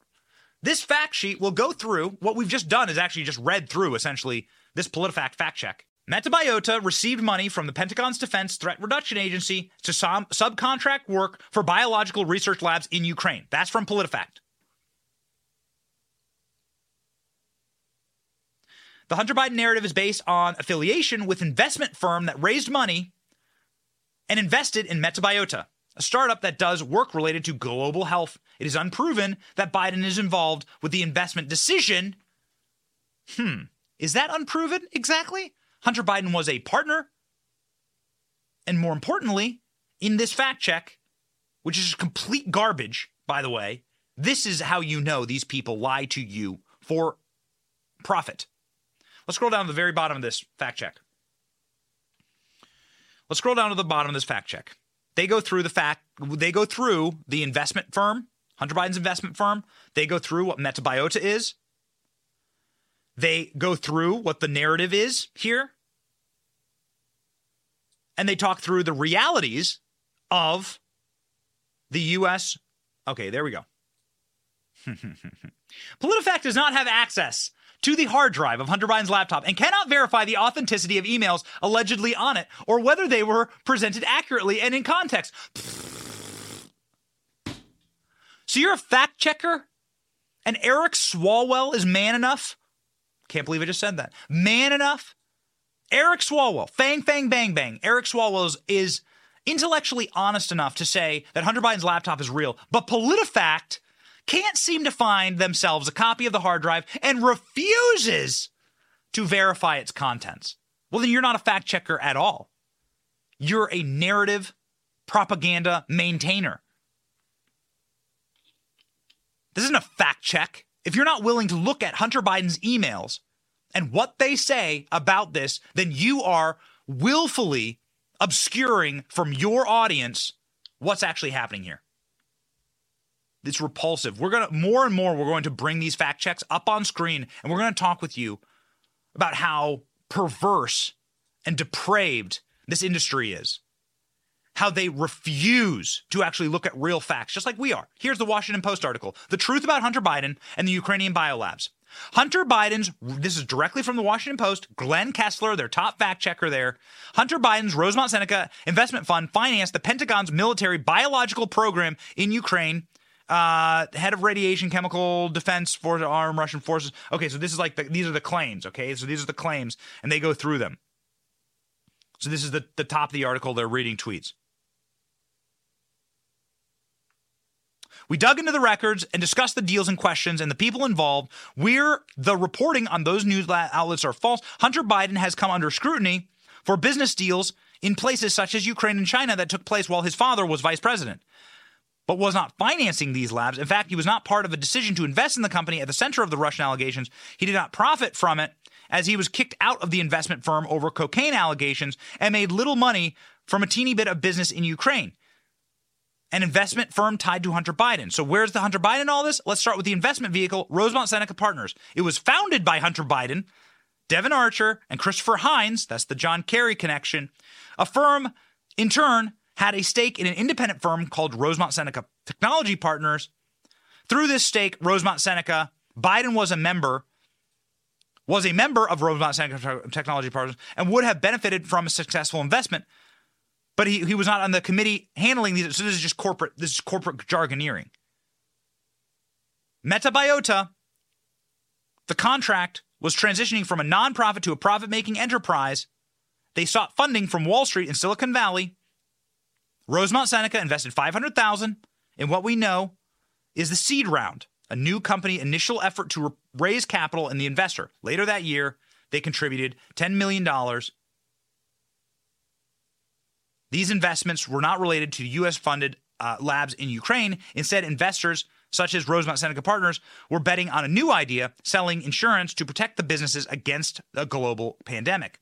This fact sheet will go through what we've just done is actually just read through essentially this PolitiFact fact check. Metabiota received money from the Pentagon's Defense Threat Reduction Agency to sub- subcontract work for biological research labs in Ukraine. That's from PolitiFact. The Hunter Biden narrative is based on affiliation with investment firm that raised money and invested in Metabiota, a startup that does work related to global health. It is unproven that Biden is involved with the investment decision. Hmm, is that unproven exactly? Hunter Biden was a partner. And more importantly, in this fact check, which is complete garbage, by the way, this is how you know these people lie to you for profit. Let's scroll down to the very bottom of this fact check. Let's scroll down to the bottom of this fact check. They go through the fact, they go through the investment firm, Hunter Biden's investment firm. They go through what Metabiota is. They go through what the narrative is here. And they talk through the realities of the U.S. Okay, there we go. *laughs* PolitiFact does not have access to the hard drive of Hunter Biden's laptop and cannot verify the authenticity of emails allegedly on it or whether they were presented accurately and in context. So you're a fact checker? And Eric Swalwell is man enough? Can't believe I just said that. Man enough? Eric Swalwell, fang, fang, bang, bang. Eric Swalwell is, is intellectually honest enough to say that Hunter Biden's laptop is real, but PolitiFact can't seem to find themselves a copy of the hard drive and refuses to verify its contents. Well, then you're not a fact checker at all. You're a narrative propaganda maintainer. This isn't a fact check. If you're not willing to look at Hunter Biden's emails and what they say about this, then you are willfully obscuring from your audience what's actually happening here. It's repulsive. We're going to, more and more, we're going to bring these fact checks up on screen and we're going to talk with you about how perverse and depraved this industry is. How they refuse to actually look at real facts, just like we are. Here's the Washington Post article The Truth About Hunter Biden and the Ukrainian Biolabs. Hunter Biden's, this is directly from the Washington Post, Glenn Kessler, their top fact checker there. Hunter Biden's Rosemont Seneca Investment Fund financed the Pentagon's military biological program in Ukraine uh, head of radiation chemical defense for armed Russian forces. Okay, so this is like the, these are the claims. Okay, so these are the claims, and they go through them. So this is the, the top of the article. They're reading tweets. We dug into the records and discussed the deals and questions and the people involved. We're the reporting on those news outlets are false, Hunter Biden has come under scrutiny for business deals in places such as Ukraine and China that took place while his father was vice president but was not financing these labs. In fact, he was not part of a decision to invest in the company at the center of the Russian allegations. He did not profit from it as he was kicked out of the investment firm over cocaine allegations and made little money from a teeny bit of business in Ukraine. An investment firm tied to Hunter Biden. So, where's the Hunter Biden all this? Let's start with the investment vehicle, Rosemont Seneca Partners. It was founded by Hunter Biden, Devon Archer, and Christopher Heinz. That's the John Kerry connection. A firm, in turn, had a stake in an independent firm called Rosemont Seneca Technology Partners. Through this stake, Rosemont Seneca, Biden was a member, was a member of Rosemont Seneca Technology Partners and would have benefited from a successful investment. But he, he was not on the committee handling these. So this is just corporate, this is corporate jargoneering. Metabiota, the contract was transitioning from a nonprofit to a profit making enterprise. They sought funding from Wall Street and Silicon Valley Rosemont Seneca invested 500,000 in what we know is the seed round, a new company initial effort to raise capital and the investor. Later that year, they contributed $10 million. These investments were not related to U.S. funded uh, labs in Ukraine. Instead, investors such as Rosemont Seneca Partners were betting on a new idea, selling insurance to protect the businesses against a global pandemic.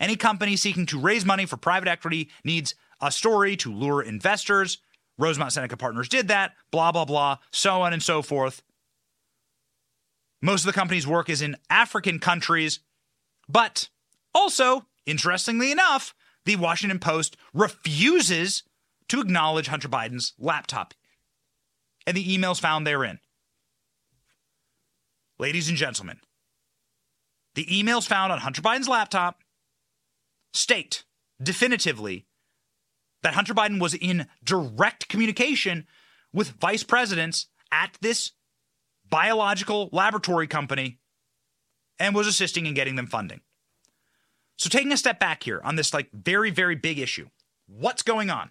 Any company seeking to raise money for private equity needs a story to lure investors. Rosemont Seneca Partners did that, blah, blah, blah, so on and so forth. Most of the company's work is in African countries, but also, interestingly enough, the Washington Post refuses to acknowledge Hunter Biden's laptop and the emails found therein. Ladies and gentlemen, the emails found on Hunter Biden's laptop state definitively that Hunter Biden was in direct communication with vice presidents at this biological laboratory company and was assisting in getting them funding. So taking a step back here on this like very very big issue. What's going on?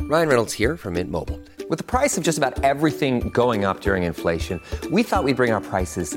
Ryan Reynolds here from Mint Mobile. With the price of just about everything going up during inflation, we thought we'd bring our prices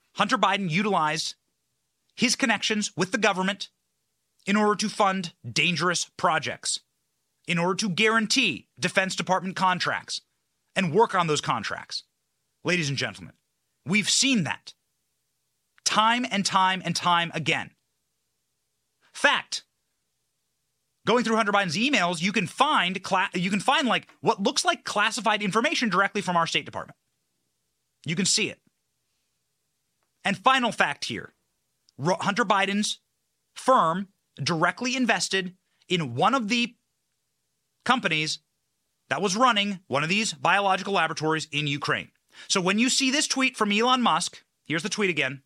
Hunter Biden utilized his connections with the government in order to fund dangerous projects, in order to guarantee Defense Department contracts and work on those contracts. Ladies and gentlemen, we've seen that time and time and time again. Fact. Going through Hunter Biden's emails, you can find cla- you can find like what looks like classified information directly from our State Department. You can see it. And final fact here Hunter Biden's firm directly invested in one of the companies that was running one of these biological laboratories in Ukraine. So when you see this tweet from Elon Musk, here's the tweet again.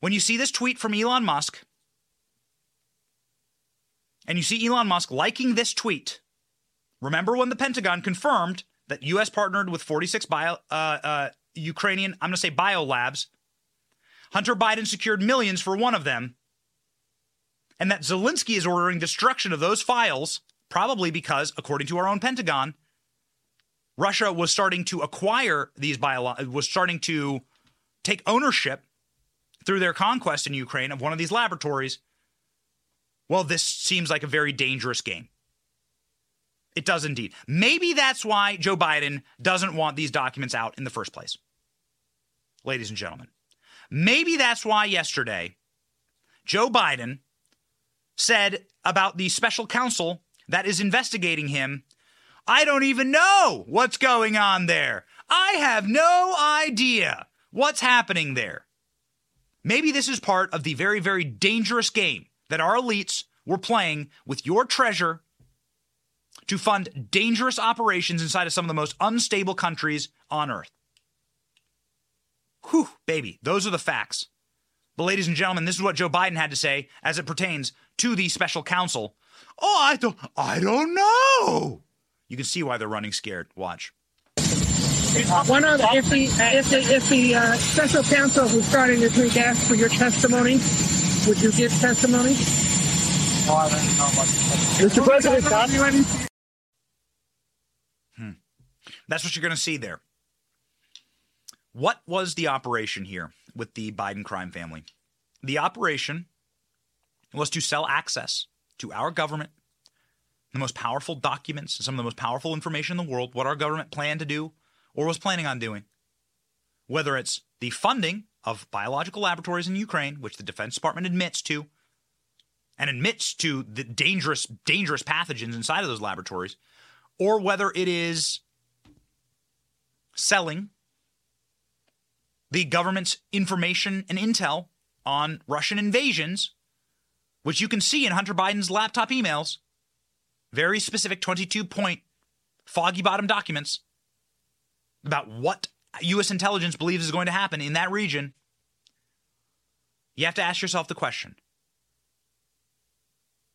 When you see this tweet from Elon Musk, and you see Elon Musk liking this tweet, remember when the Pentagon confirmed that U.S. partnered with 46 bio, uh, uh, Ukrainian, I'm going to say biolabs. Hunter Biden secured millions for one of them, and that Zelensky is ordering destruction of those files, probably because, according to our own Pentagon, Russia was starting to acquire these bio, was starting to take ownership through their conquest in Ukraine of one of these laboratories. Well, this seems like a very dangerous game. It does indeed. Maybe that's why Joe Biden doesn't want these documents out in the first place. Ladies and gentlemen, maybe that's why yesterday Joe Biden said about the special counsel that is investigating him, I don't even know what's going on there. I have no idea what's happening there. Maybe this is part of the very, very dangerous game that our elites were playing with your treasure to fund dangerous operations inside of some of the most unstable countries on earth. Whew, baby, those are the facts. But, ladies and gentlemen, this is what Joe Biden had to say as it pertains to the special counsel. Oh, I don't, I don't know. You can see why they're running scared. Watch. One of the, if the if the if the uh, special counsel who's starting to drink ask for your testimony, would you give testimony? Mr. President, stop. That's what you're going to see there. What was the operation here with the Biden crime family? The operation was to sell access to our government, the most powerful documents, some of the most powerful information in the world, what our government planned to do or was planning on doing. Whether it's the funding of biological laboratories in Ukraine, which the Defense Department admits to, and admits to the dangerous, dangerous pathogens inside of those laboratories, or whether it is selling the government's information and intel on Russian invasions, which you can see in Hunter Biden's laptop emails, very specific 22 point foggy bottom documents about what U.S. intelligence believes is going to happen in that region, you have to ask yourself the question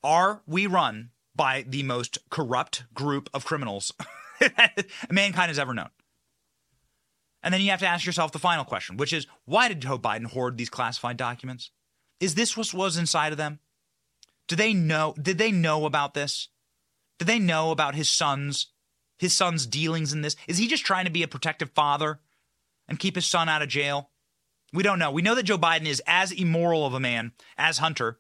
Are we run by the most corrupt group of criminals *laughs* mankind has ever known? And then you have to ask yourself the final question, which is why did Joe Biden hoard these classified documents? Is this what was inside of them? Do they know did they know about this? Did they know about his son's his son's dealings in this? Is he just trying to be a protective father and keep his son out of jail? We don't know. We know that Joe Biden is as immoral of a man as Hunter.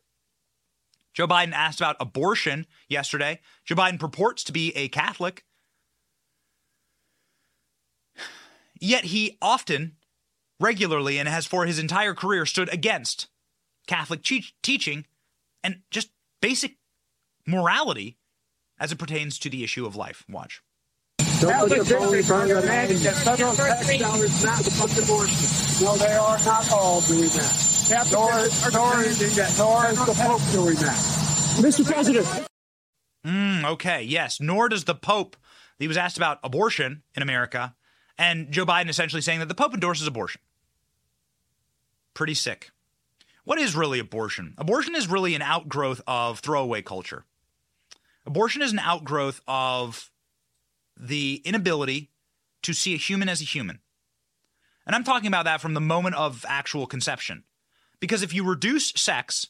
Joe Biden asked about abortion yesterday. Joe Biden purports to be a Catholic. Yet he often, regularly, and has for his entire career stood against Catholic che- teaching and just basic morality as it pertains to the issue of life. Watch. Catholic districts are demanding that federal tax dollars not fund abortion. No, they are not all doing that. Catholic nor, nor, is, that nor is the Pope doing that. Mr. President. Mm, okay, yes. Nor does the Pope. He was asked about abortion in America, and Joe Biden essentially saying that the Pope endorses abortion. Pretty sick. What is really abortion? Abortion is really an outgrowth of throwaway culture. Abortion is an outgrowth of the inability to see a human as a human. And I'm talking about that from the moment of actual conception. Because if you reduce sex,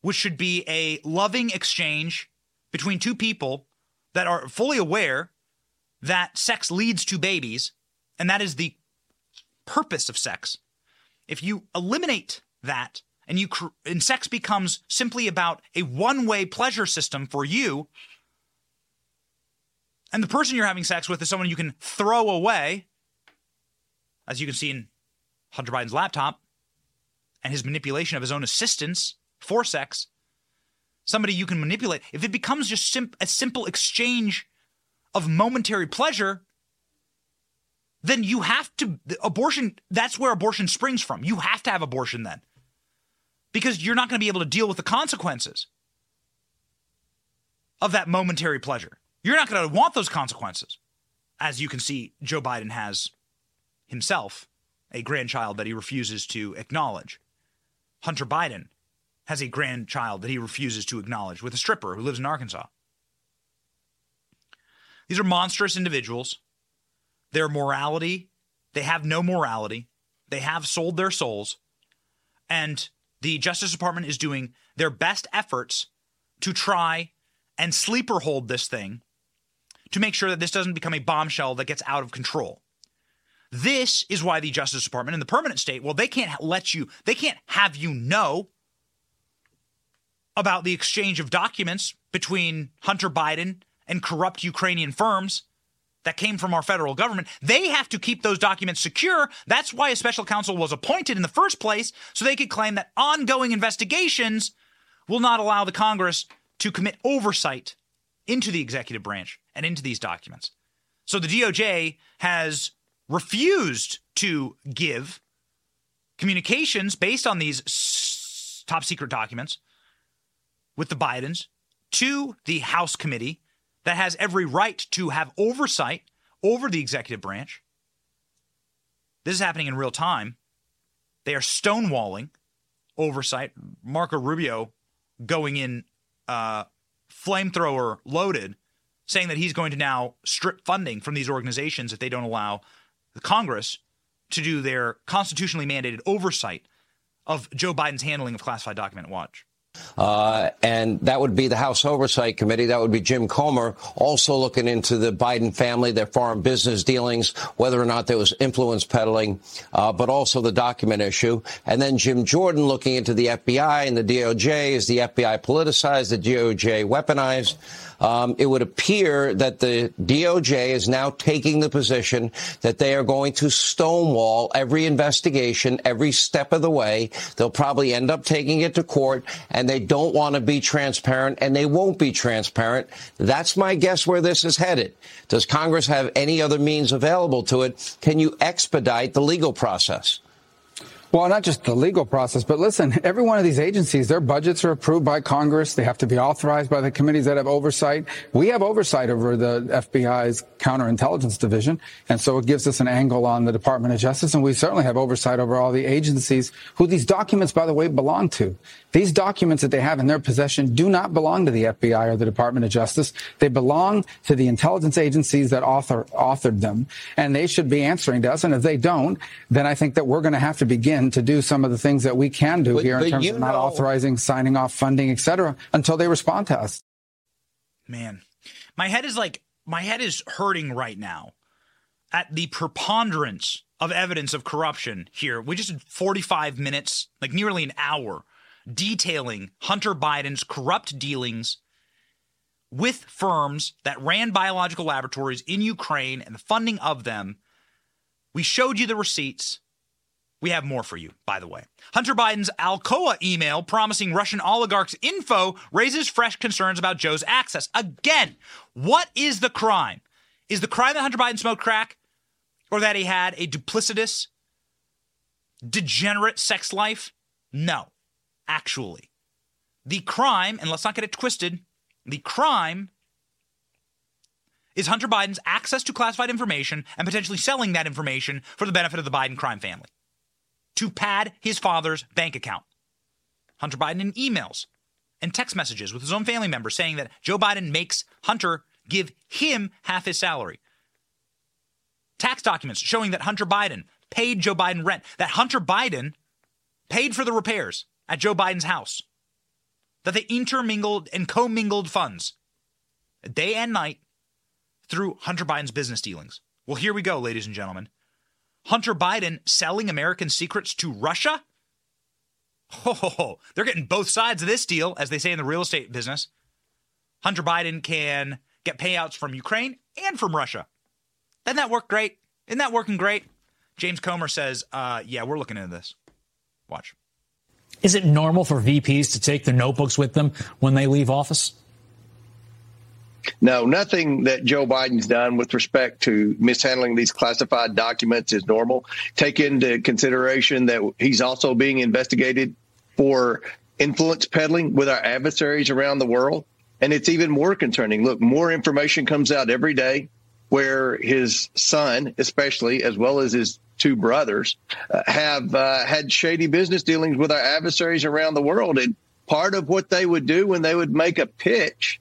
which should be a loving exchange between two people that are fully aware that sex leads to babies, and that is the purpose of sex. If you eliminate that and you and sex becomes simply about a one-way pleasure system for you, and the person you're having sex with is someone you can throw away, as you can see in Hunter Biden's laptop and his manipulation of his own assistants for sex, somebody you can manipulate. If it becomes just sim- a simple exchange of momentary pleasure, then you have to abortion. That's where abortion springs from. You have to have abortion then, because you're not going to be able to deal with the consequences of that momentary pleasure. You're not going to want those consequences. As you can see, Joe Biden has himself a grandchild that he refuses to acknowledge. Hunter Biden has a grandchild that he refuses to acknowledge with a stripper who lives in Arkansas. These are monstrous individuals. Their morality, they have no morality. They have sold their souls. And the Justice Department is doing their best efforts to try and sleeper hold this thing to make sure that this doesn't become a bombshell that gets out of control. This is why the Justice Department in the permanent state, well, they can't let you, they can't have you know about the exchange of documents between Hunter Biden and corrupt Ukrainian firms that came from our federal government. They have to keep those documents secure. That's why a special counsel was appointed in the first place, so they could claim that ongoing investigations will not allow the Congress to commit oversight into the executive branch and into these documents. So the DOJ has refused to give communications based on these s- top secret documents with the Bidens to the House committee that has every right to have oversight over the executive branch. This is happening in real time. They are stonewalling oversight. Marco Rubio going in uh, flamethrower loaded, saying that he's going to now strip funding from these organizations if they don't allow the Congress to do their constitutionally mandated oversight of Joe Biden's handling of classified document watch. Uh, and that would be the House Oversight Committee. That would be Jim Comer also looking into the Biden family, their foreign business dealings, whether or not there was influence peddling, uh, but also the document issue. And then Jim Jordan looking into the FBI and the DOJ. Is the FBI politicized? The DOJ weaponized? Um, it would appear that the DOJ is now taking the position that they are going to stonewall every investigation every step of the way. They'll probably end up taking it to court, and they don't want to be transparent, and they won't be transparent. That's my guess where this is headed. Does Congress have any other means available to it? Can you expedite the legal process? Well, not just the legal process, but listen, every one of these agencies, their budgets are approved by Congress. They have to be authorized by the committees that have oversight. We have oversight over the FBI's counterintelligence division. And so it gives us an angle on the Department of Justice. And we certainly have oversight over all the agencies who these documents, by the way, belong to. These documents that they have in their possession do not belong to the FBI or the Department of Justice. They belong to the intelligence agencies that author, authored them. And they should be answering to us. And if they don't, then I think that we're going to have to begin to do some of the things that we can do But- here in terms of not know- authorizing, signing off funding, et cetera, until they respond to us. Man, my head is like my head is hurting right now at the preponderance of evidence of corruption here. We just had 45 minutes, like nearly an hour, detailing Hunter Biden's corrupt dealings with firms that ran biological laboratories in Ukraine and the funding of them. We showed you the receipts. We have more for you, by the way. Hunter Biden's Alcoa email promising Russian oligarchs info raises fresh concerns about Joe's access. Again, what is the crime? Is the crime that Hunter Biden smoked crack or that he had a duplicitous, degenerate sex life? No, actually. The crime, and let's not get it twisted, the crime is Hunter Biden's access to classified information and potentially selling that information for the benefit of the Biden crime family to pad his father's bank account. Hunter Biden in emails and text messages with his own family members saying that Joe Biden makes Hunter give him half his salary. Tax documents showing that Hunter Biden paid Joe Biden rent, that Hunter Biden paid for the repairs at Joe Biden's house, that they intermingled and commingled funds day and night through Hunter Biden's business dealings. Well, here we go, ladies and gentlemen. Hunter Biden selling American secrets to Russia? Ho, ho, ho. They're getting both sides of this deal, as they say in the real estate business. Hunter Biden can get payouts from Ukraine and from Russia. Doesn't that work great? Isn't that working great? James Comer says, uh, yeah, we're looking into this. Watch. Is it normal for VPs to take their notebooks with them when they leave office? No, nothing that Joe Biden's done with respect to mishandling these classified documents is normal. Take into consideration that he's also being investigated for influence peddling with our adversaries around the world. And it's even more concerning. Look, more information comes out every day where his son, especially, as well as his two brothers, uh, have uh, had shady business dealings with our adversaries around the world. And part of what they would do when they would make a pitch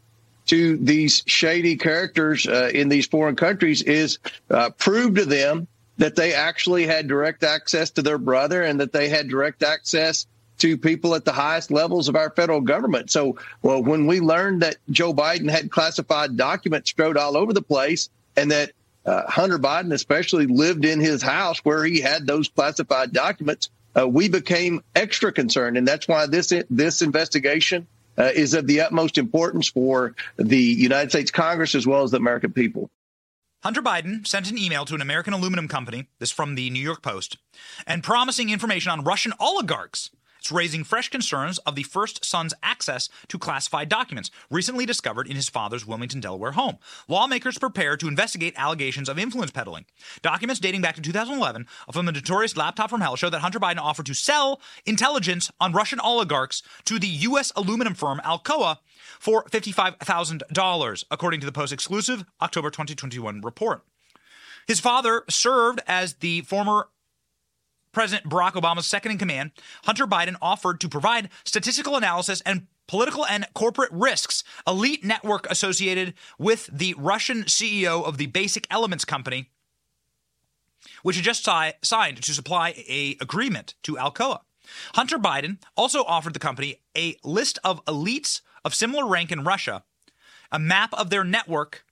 to these shady characters uh, in these foreign countries is uh, prove to them that they actually had direct access to their brother and that they had direct access to people at the highest levels of our federal government. So, well, when we learned that Joe Biden had classified documents strode all over the place and that uh, Hunter Biden especially lived in his house where he had those classified documents, uh, we became extra concerned. And that's why this, this investigation uh, is of the utmost importance for the United States Congress as well as the American people. Hunter Biden sent an email to an American aluminum company, this from the New York Post, and promising information on Russian oligarchs. It's raising fresh concerns of the first son's access to classified documents recently discovered in his father's Wilmington, Delaware home. Lawmakers prepare to investigate allegations of influence peddling. Documents dating back to 2011 from the notorious laptop from hell show that Hunter Biden offered to sell intelligence on Russian oligarchs to the U.S. aluminum firm Alcoa for $55,000, according to the Post exclusive October 2021 report. His father served as the former President Barack Obama's second in command, Hunter Biden offered to provide statistical analysis and political and corporate risks, elite network associated with the Russian CEO of the Basic Elements Company, which had just si- signed to supply a agreement to Alcoa. Hunter Biden also offered the company a list of elites of similar rank in Russia, a map of their network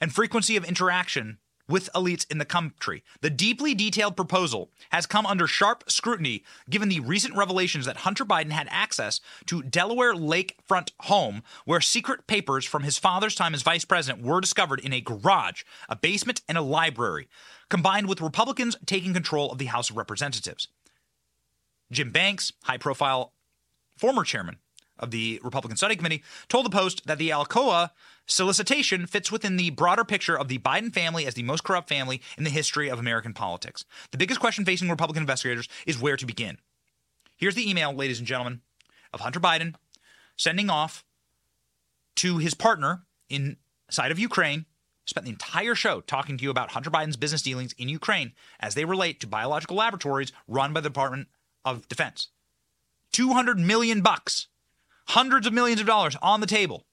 and frequency of interaction with elites in the country. The deeply detailed proposal has come under sharp scrutiny given the recent revelations that Hunter Biden had access to Delaware lakefront home where secret papers from his father's time as vice president were discovered in a garage, a basement, and a library, combined with Republicans taking control of the House of Representatives. Jim Banks, high profile former chairman of the Republican Study Committee, told the Post that the Alcoa solicitation fits within the broader picture of the Biden family as the most corrupt family in the history of American politics. The biggest question facing Republican investigators is where to begin. Here's the email, ladies and gentlemen, of Hunter Biden sending off to his partner inside of Ukraine. Spent the entire show talking to you about Hunter Biden's business dealings in Ukraine as they relate to biological laboratories run by the Department of Defense. 200 million bucks, hundreds of millions of dollars on the table.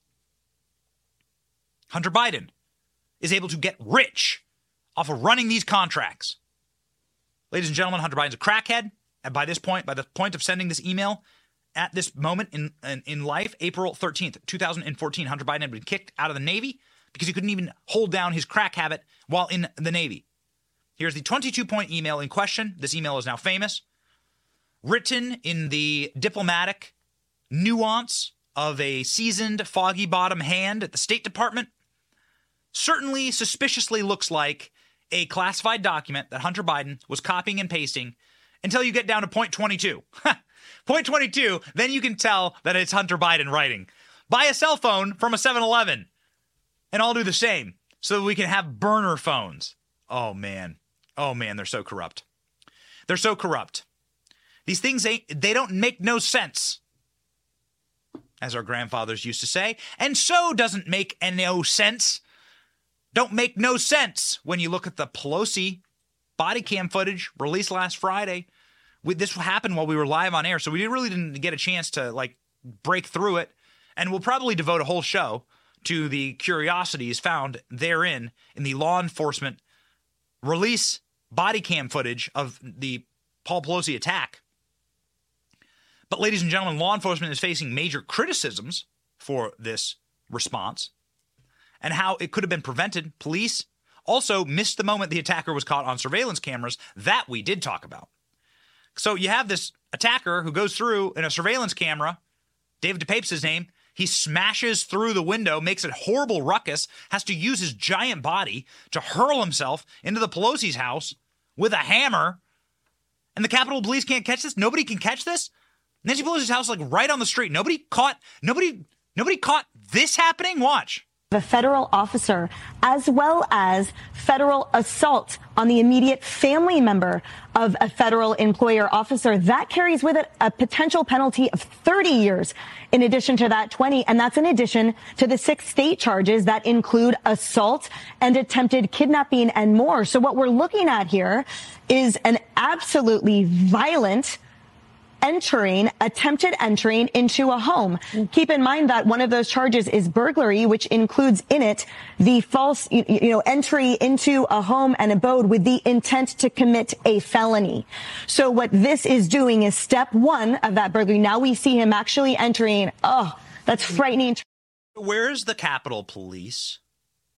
Hunter Biden is able to get rich off of running these contracts. Ladies and gentlemen, Hunter Biden's a crackhead. And by this point, by the point of sending this email, at this moment in, in, in life, April 13th, 2014, Hunter Biden had been kicked out of the Navy because he couldn't even hold down his crack habit while in the Navy. Here's the 22 point email in question. This email is now famous. Written in the diplomatic nuance of a seasoned foggy bottom hand at the State Department, certainly suspiciously looks like a classified document that Hunter Biden was copying and pasting until you get down to point 22. *laughs* point 22, then you can tell that it's Hunter Biden writing. Buy a cell phone from a 7 Eleven, and I'll do the same so that we can have burner phones. Oh, man. Oh, man, they're so corrupt. They're so corrupt. These things ain't, they don't make no sense, as our grandfathers used to say. And so doesn't make no sense. Don't make no sense when you look at the Pelosi body cam footage released last Friday. We, this happened while we were live on air, so we really didn't get a chance to like break through it. And we'll probably devote a whole show to the curiosities found therein in the law enforcement release body cam footage of the Paul Pelosi attack. But, ladies and gentlemen, law enforcement is facing major criticisms for this response and how it could have been prevented. Police also missed the moment the attacker was caught on surveillance cameras. That we did talk about. So you have this attacker who goes through in a surveillance camera. David DePape's his name. He smashes through the window, makes a horrible ruckus, has to use his giant body to hurl himself into the Pelosi's house with a hammer. And the Capitol Police can't catch this. Nobody can catch this. Nancy Pelosi's house, like right on the street. Nobody caught. Nobody. Nobody caught this happening. Watch a federal officer, as well as federal assault on the immediate family member of a federal employer officer. That carries with it a potential penalty of 30 years. In addition to that, 20, and that's in addition to the six state charges that include assault and attempted kidnapping and more. So what we're looking at here is an absolutely violent entering, attempted entering into a home. Keep in mind that one of those charges is burglary, which includes in it the false, you, you know, entry into a home and abode with the intent to commit a felony. So what this is doing is step one of that burglary. Now we see him actually entering. Oh, that's frightening. Where's the Capitol Police?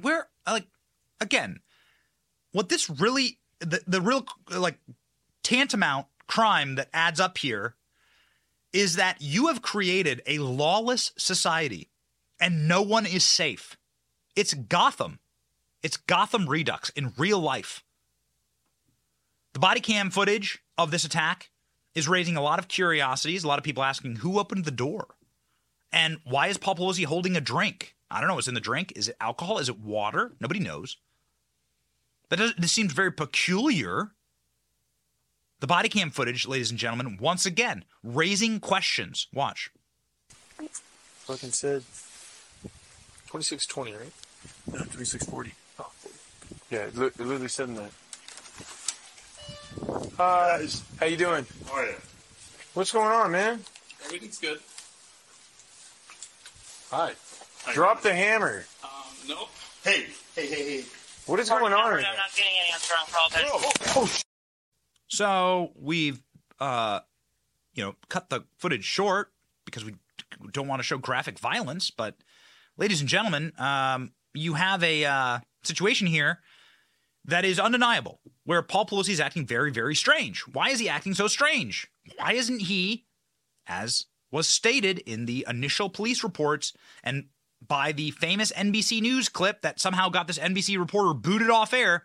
where like again what this really the, the real like tantamount crime that adds up here is that you have created a lawless society and no one is safe. It's gotham. It's gotham redux in real life. The body cam footage of this attack is raising a lot of curiosities a lot of people asking who opened the door and why is paul pelosi holding a drink I don't know what's in the drink. Is it alcohol? Is it water? Nobody knows. That does, this seems very peculiar. The body cam footage, ladies and gentlemen, once again raising questions. Watch. Fucking said 2620, right? No, 2640. Oh, yeah, it literally said in that. Hi, how you doing? How are you? What's going on, man? Everything's good. Hi. Drop the hammer. Um, nope. Hey, hey, hey, hey. What is going on? I'm not getting any answer on call. Oh, oh, oh. So we've, uh, you know, cut the footage short because we don't want to show graphic violence, but ladies and gentlemen, um, you have a uh, situation here that is undeniable where Paul Pelosi is acting very, very strange. Why is he acting so strange? Why isn't he, as was stated in the initial police reports and by the famous NBC News clip that somehow got this NBC reporter booted off air,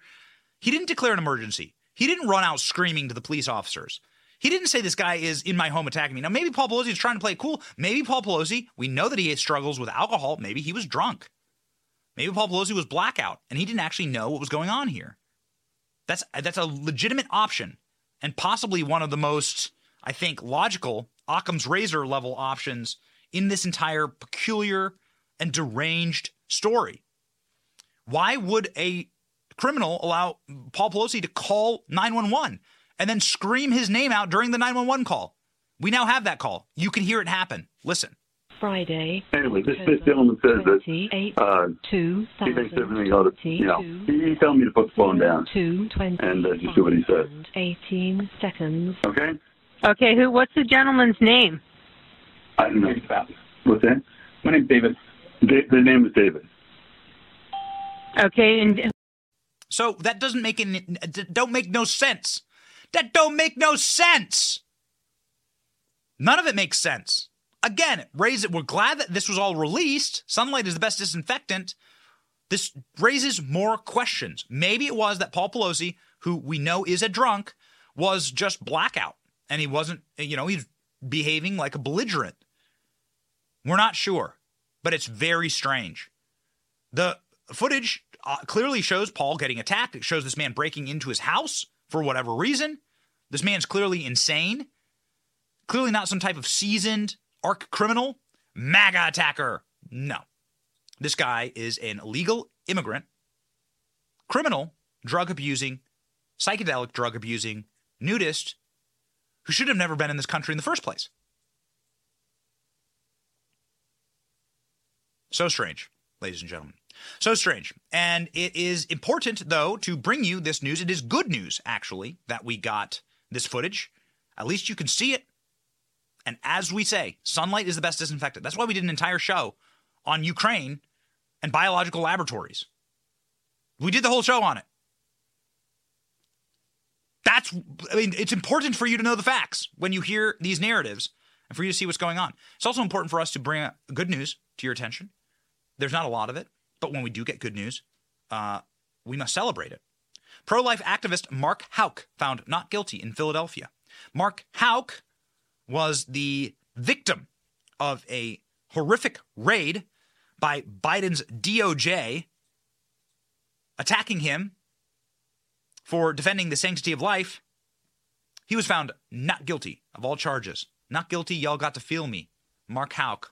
he didn't declare an emergency. He didn't run out screaming to the police officers. He didn't say this guy is in my home attacking me. Now, maybe Paul Pelosi is trying to play cool. Maybe Paul Pelosi, we know that he struggles with alcohol. Maybe he was drunk. Maybe Paul Pelosi was blackout and he didn't actually know what was going on here. That's that's a legitimate option and possibly one of the most, I think, logical Occam's razor level options in this entire peculiar and deranged story. Why would a criminal allow Paul Pelosi to call 911 and then scream his name out during the 911 call? We now have that call. You can hear it happen. Listen. Friday. Anyway, this, this gentleman says that uh, he thinks everything ought to, you know, he, he's telling me to put the phone down and uh, just do what he says. 18 seconds. Okay? Okay, who? What's the gentleman's name? I don't know. What's that? My name's David. Da- the name is David. Okay, and So that doesn't make any don't make no sense. That don't make no sense. None of it makes sense. Again, raise it. We're glad that this was all released. Sunlight is the best disinfectant. This raises more questions. Maybe it was that Paul Pelosi, who we know is a drunk, was just blackout and he wasn't, you know, he's behaving like a belligerent. We're not sure, but it's very strange. The footage uh, clearly shows Paul getting attacked. It shows this man breaking into his house for whatever reason. This man's clearly insane. Clearly not some type of seasoned arc criminal, MAGA attacker. No. This guy is an illegal immigrant, criminal, drug abusing, psychedelic drug abusing, nudist who should have never been in this country in the first place. So strange, ladies and gentlemen. So strange. And it is important, though, to bring you this news. It is good news, actually, that we got this footage. At least you can see it. And as we say, sunlight is the best disinfectant. That's why we did an entire show on Ukraine and biological laboratories. We did the whole show on it. That's, I mean, it's important for you to know the facts when you hear these narratives and for you to see what's going on. It's also important for us to bring good news to your attention. There's not a lot of it, but when we do get good news, uh, we must celebrate it. Pro life activist Mark Houck found not guilty in Philadelphia. Mark Houck was the victim of a horrific raid by Biden's DOJ attacking him for defending the sanctity of life. He was found not guilty of all charges. Not guilty, y'all got to feel me. Mark Houck,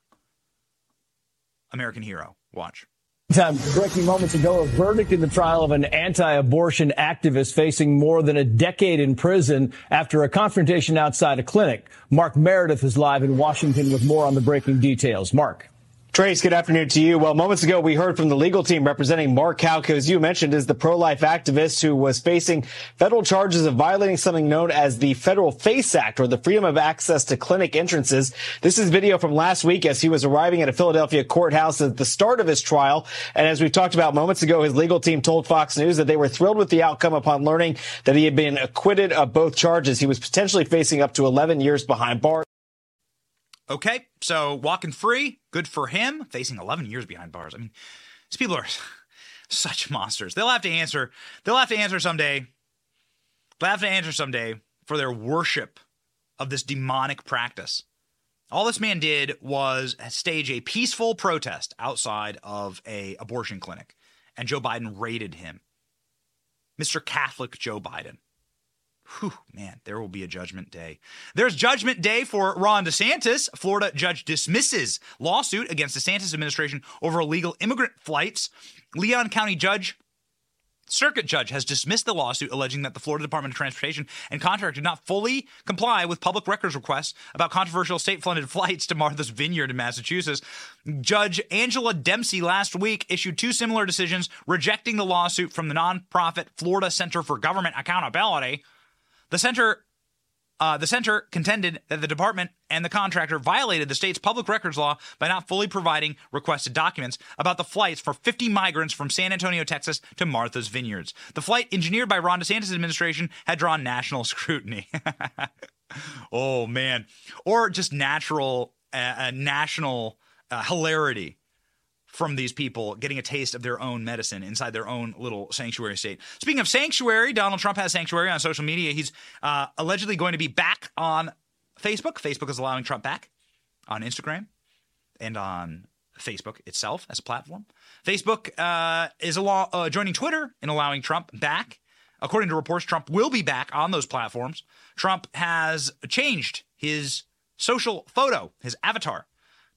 American hero. Watch. Time breaking moments ago, a verdict in the trial of an anti-abortion activist facing more than a decade in prison after a confrontation outside a clinic. Mark Meredith is live in Washington with more on the breaking details. Mark. Trace, good afternoon to you. Well, moments ago, we heard from the legal team representing Mark Houck, as you mentioned, is the pro-life activist who was facing federal charges of violating something known as the Federal FACE Act, or the Freedom of Access to Clinic Entrances. This is video from last week as he was arriving at a Philadelphia courthouse at the start of his trial. And as we talked about moments ago, his legal team told Fox News that they were thrilled with the outcome upon learning that he had been acquitted of both charges. He was potentially facing up to 11 years behind bars. Okay, so walking free, good for him. Facing 11 years behind bars. I mean, these people are *laughs* such monsters. They'll have to answer. They'll have to answer someday. They'll have to answer someday for their worship of this demonic practice. All this man did was stage a peaceful protest outside of a abortion clinic, and Joe Biden raided him. Mr. Catholic Joe Biden. Whew, man, there will be a judgment day. There's judgment day for Ron DeSantis. Florida judge dismisses lawsuit against DeSantis administration over illegal immigrant flights. Leon County judge Circuit judge has dismissed the lawsuit alleging that the Florida Department of Transportation and contract did not fully comply with public records requests about controversial state-funded *laughs* flights to Martha's Vineyard in Massachusetts. Judge Angela Dempsey last week issued two similar decisions rejecting the lawsuit from the nonprofit Florida Center for Government Accountability. The center uh, the center contended that the department and the contractor violated the state's public records law by not fully providing requested documents about the flights for 50 migrants from San Antonio, Texas to Martha's Vineyards. The flight, engineered by Ron DeSantis' administration, had drawn national *laughs* scrutiny. oh, man. Or just natural, uh, uh, national uh, hilarity from these people getting a taste of their own medicine inside their own little sanctuary state. Speaking of sanctuary, Donald Trump has sanctuary on social media. He's uh, allegedly going to be back on Facebook. Facebook is allowing Trump back on Instagram and on Facebook itself as a platform. Facebook uh, is allo- uh, joining Twitter in allowing Trump back. According to reports, Trump will be back on those platforms. Trump has changed his social photo, his avatar,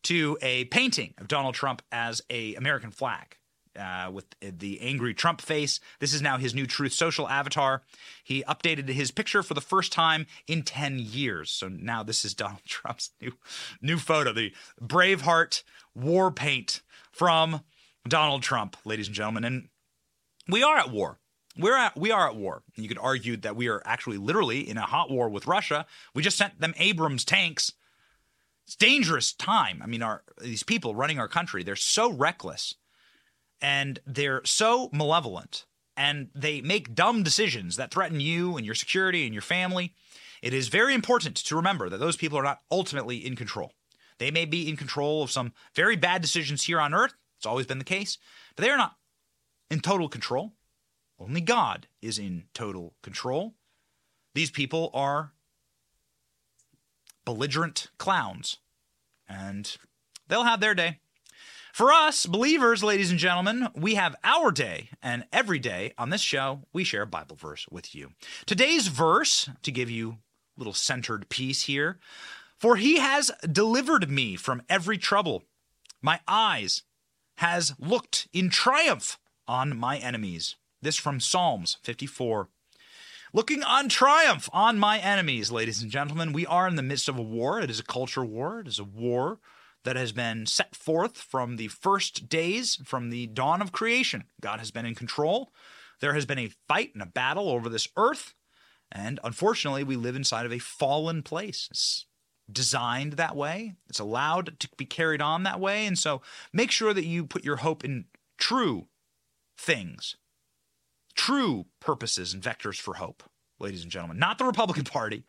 to a painting of Donald Trump as a American flag. Uh, with the angry Trump face. This is now his new Truth Social avatar. He updated his picture for the first time in 10 years. So now this is *laughs* Donald Trump's new new photo, the Braveheart war paint from Donald Trump, ladies and gentlemen. And we are at war. We're at we are at war. You could argue that we are actually literally in a hot war with Russia. We just sent them Abrams tanks it's dangerous time. I mean, our these people running our country, they're so reckless and they're so malevolent and they make dumb decisions that threaten you and your security and your family. It is very important to remember that those people are not ultimately in control. They may be in control of some very bad decisions here on earth. It's always been the case, but they are not in total control. Only God is in total control. These people are belligerent clowns. And they'll have their day. For us, believers, ladies and gentlemen, we have our day, and every day on this show, we share a Bible verse with you. Today's verse, to give you a little centered piece here, for he has delivered me from every trouble. My eyes has looked in triumph on my enemies. This from Psalms 54. Looking on triumph on my enemies, ladies and gentlemen. We are in the midst of a war. It is a culture war. It is a war that has been set forth from the first days, from the dawn of creation. God has been in control. There has been a fight and a battle over this earth. And unfortunately, we live inside of a fallen place. It's designed that way, it's allowed to be carried on that way. And so make sure that you put your hope in true things, true purposes and vectors for hope, ladies and gentlemen. Not the Republican *laughs* Party,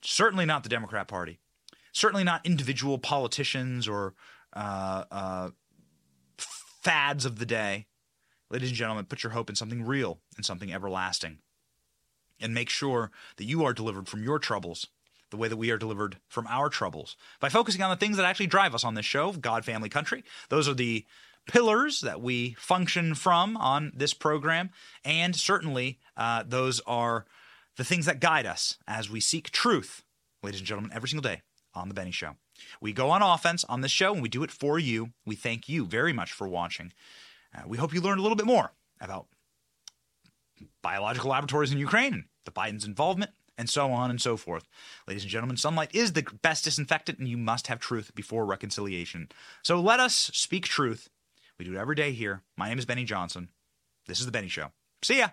certainly not the Democrat Party, certainly not individual politicians or uh, uh, fads of the day. Ladies and gentlemen, put your hope in something real and something everlasting. And make sure that you are delivered from your troubles the way that we are delivered from our troubles by focusing on the things that actually drive us on this show, God, Family, Country. Those are the pillars that we function from on this program. And certainly, uh, those are the things that guide us as we seek truth, ladies and gentlemen, every single day on The Benny Show. We go on offense on this show, and we do it for you. We thank you very much for watching. Uh, we hope you learned a little bit more about biological laboratories in Ukraine the Biden's involvement, and so on and so forth. Ladies and gentlemen, sunlight is the best disinfectant, and you must have truth before reconciliation. So let us speak truth we do it every day here. My name is Benny Johnson. This is The Benny Show. See ya.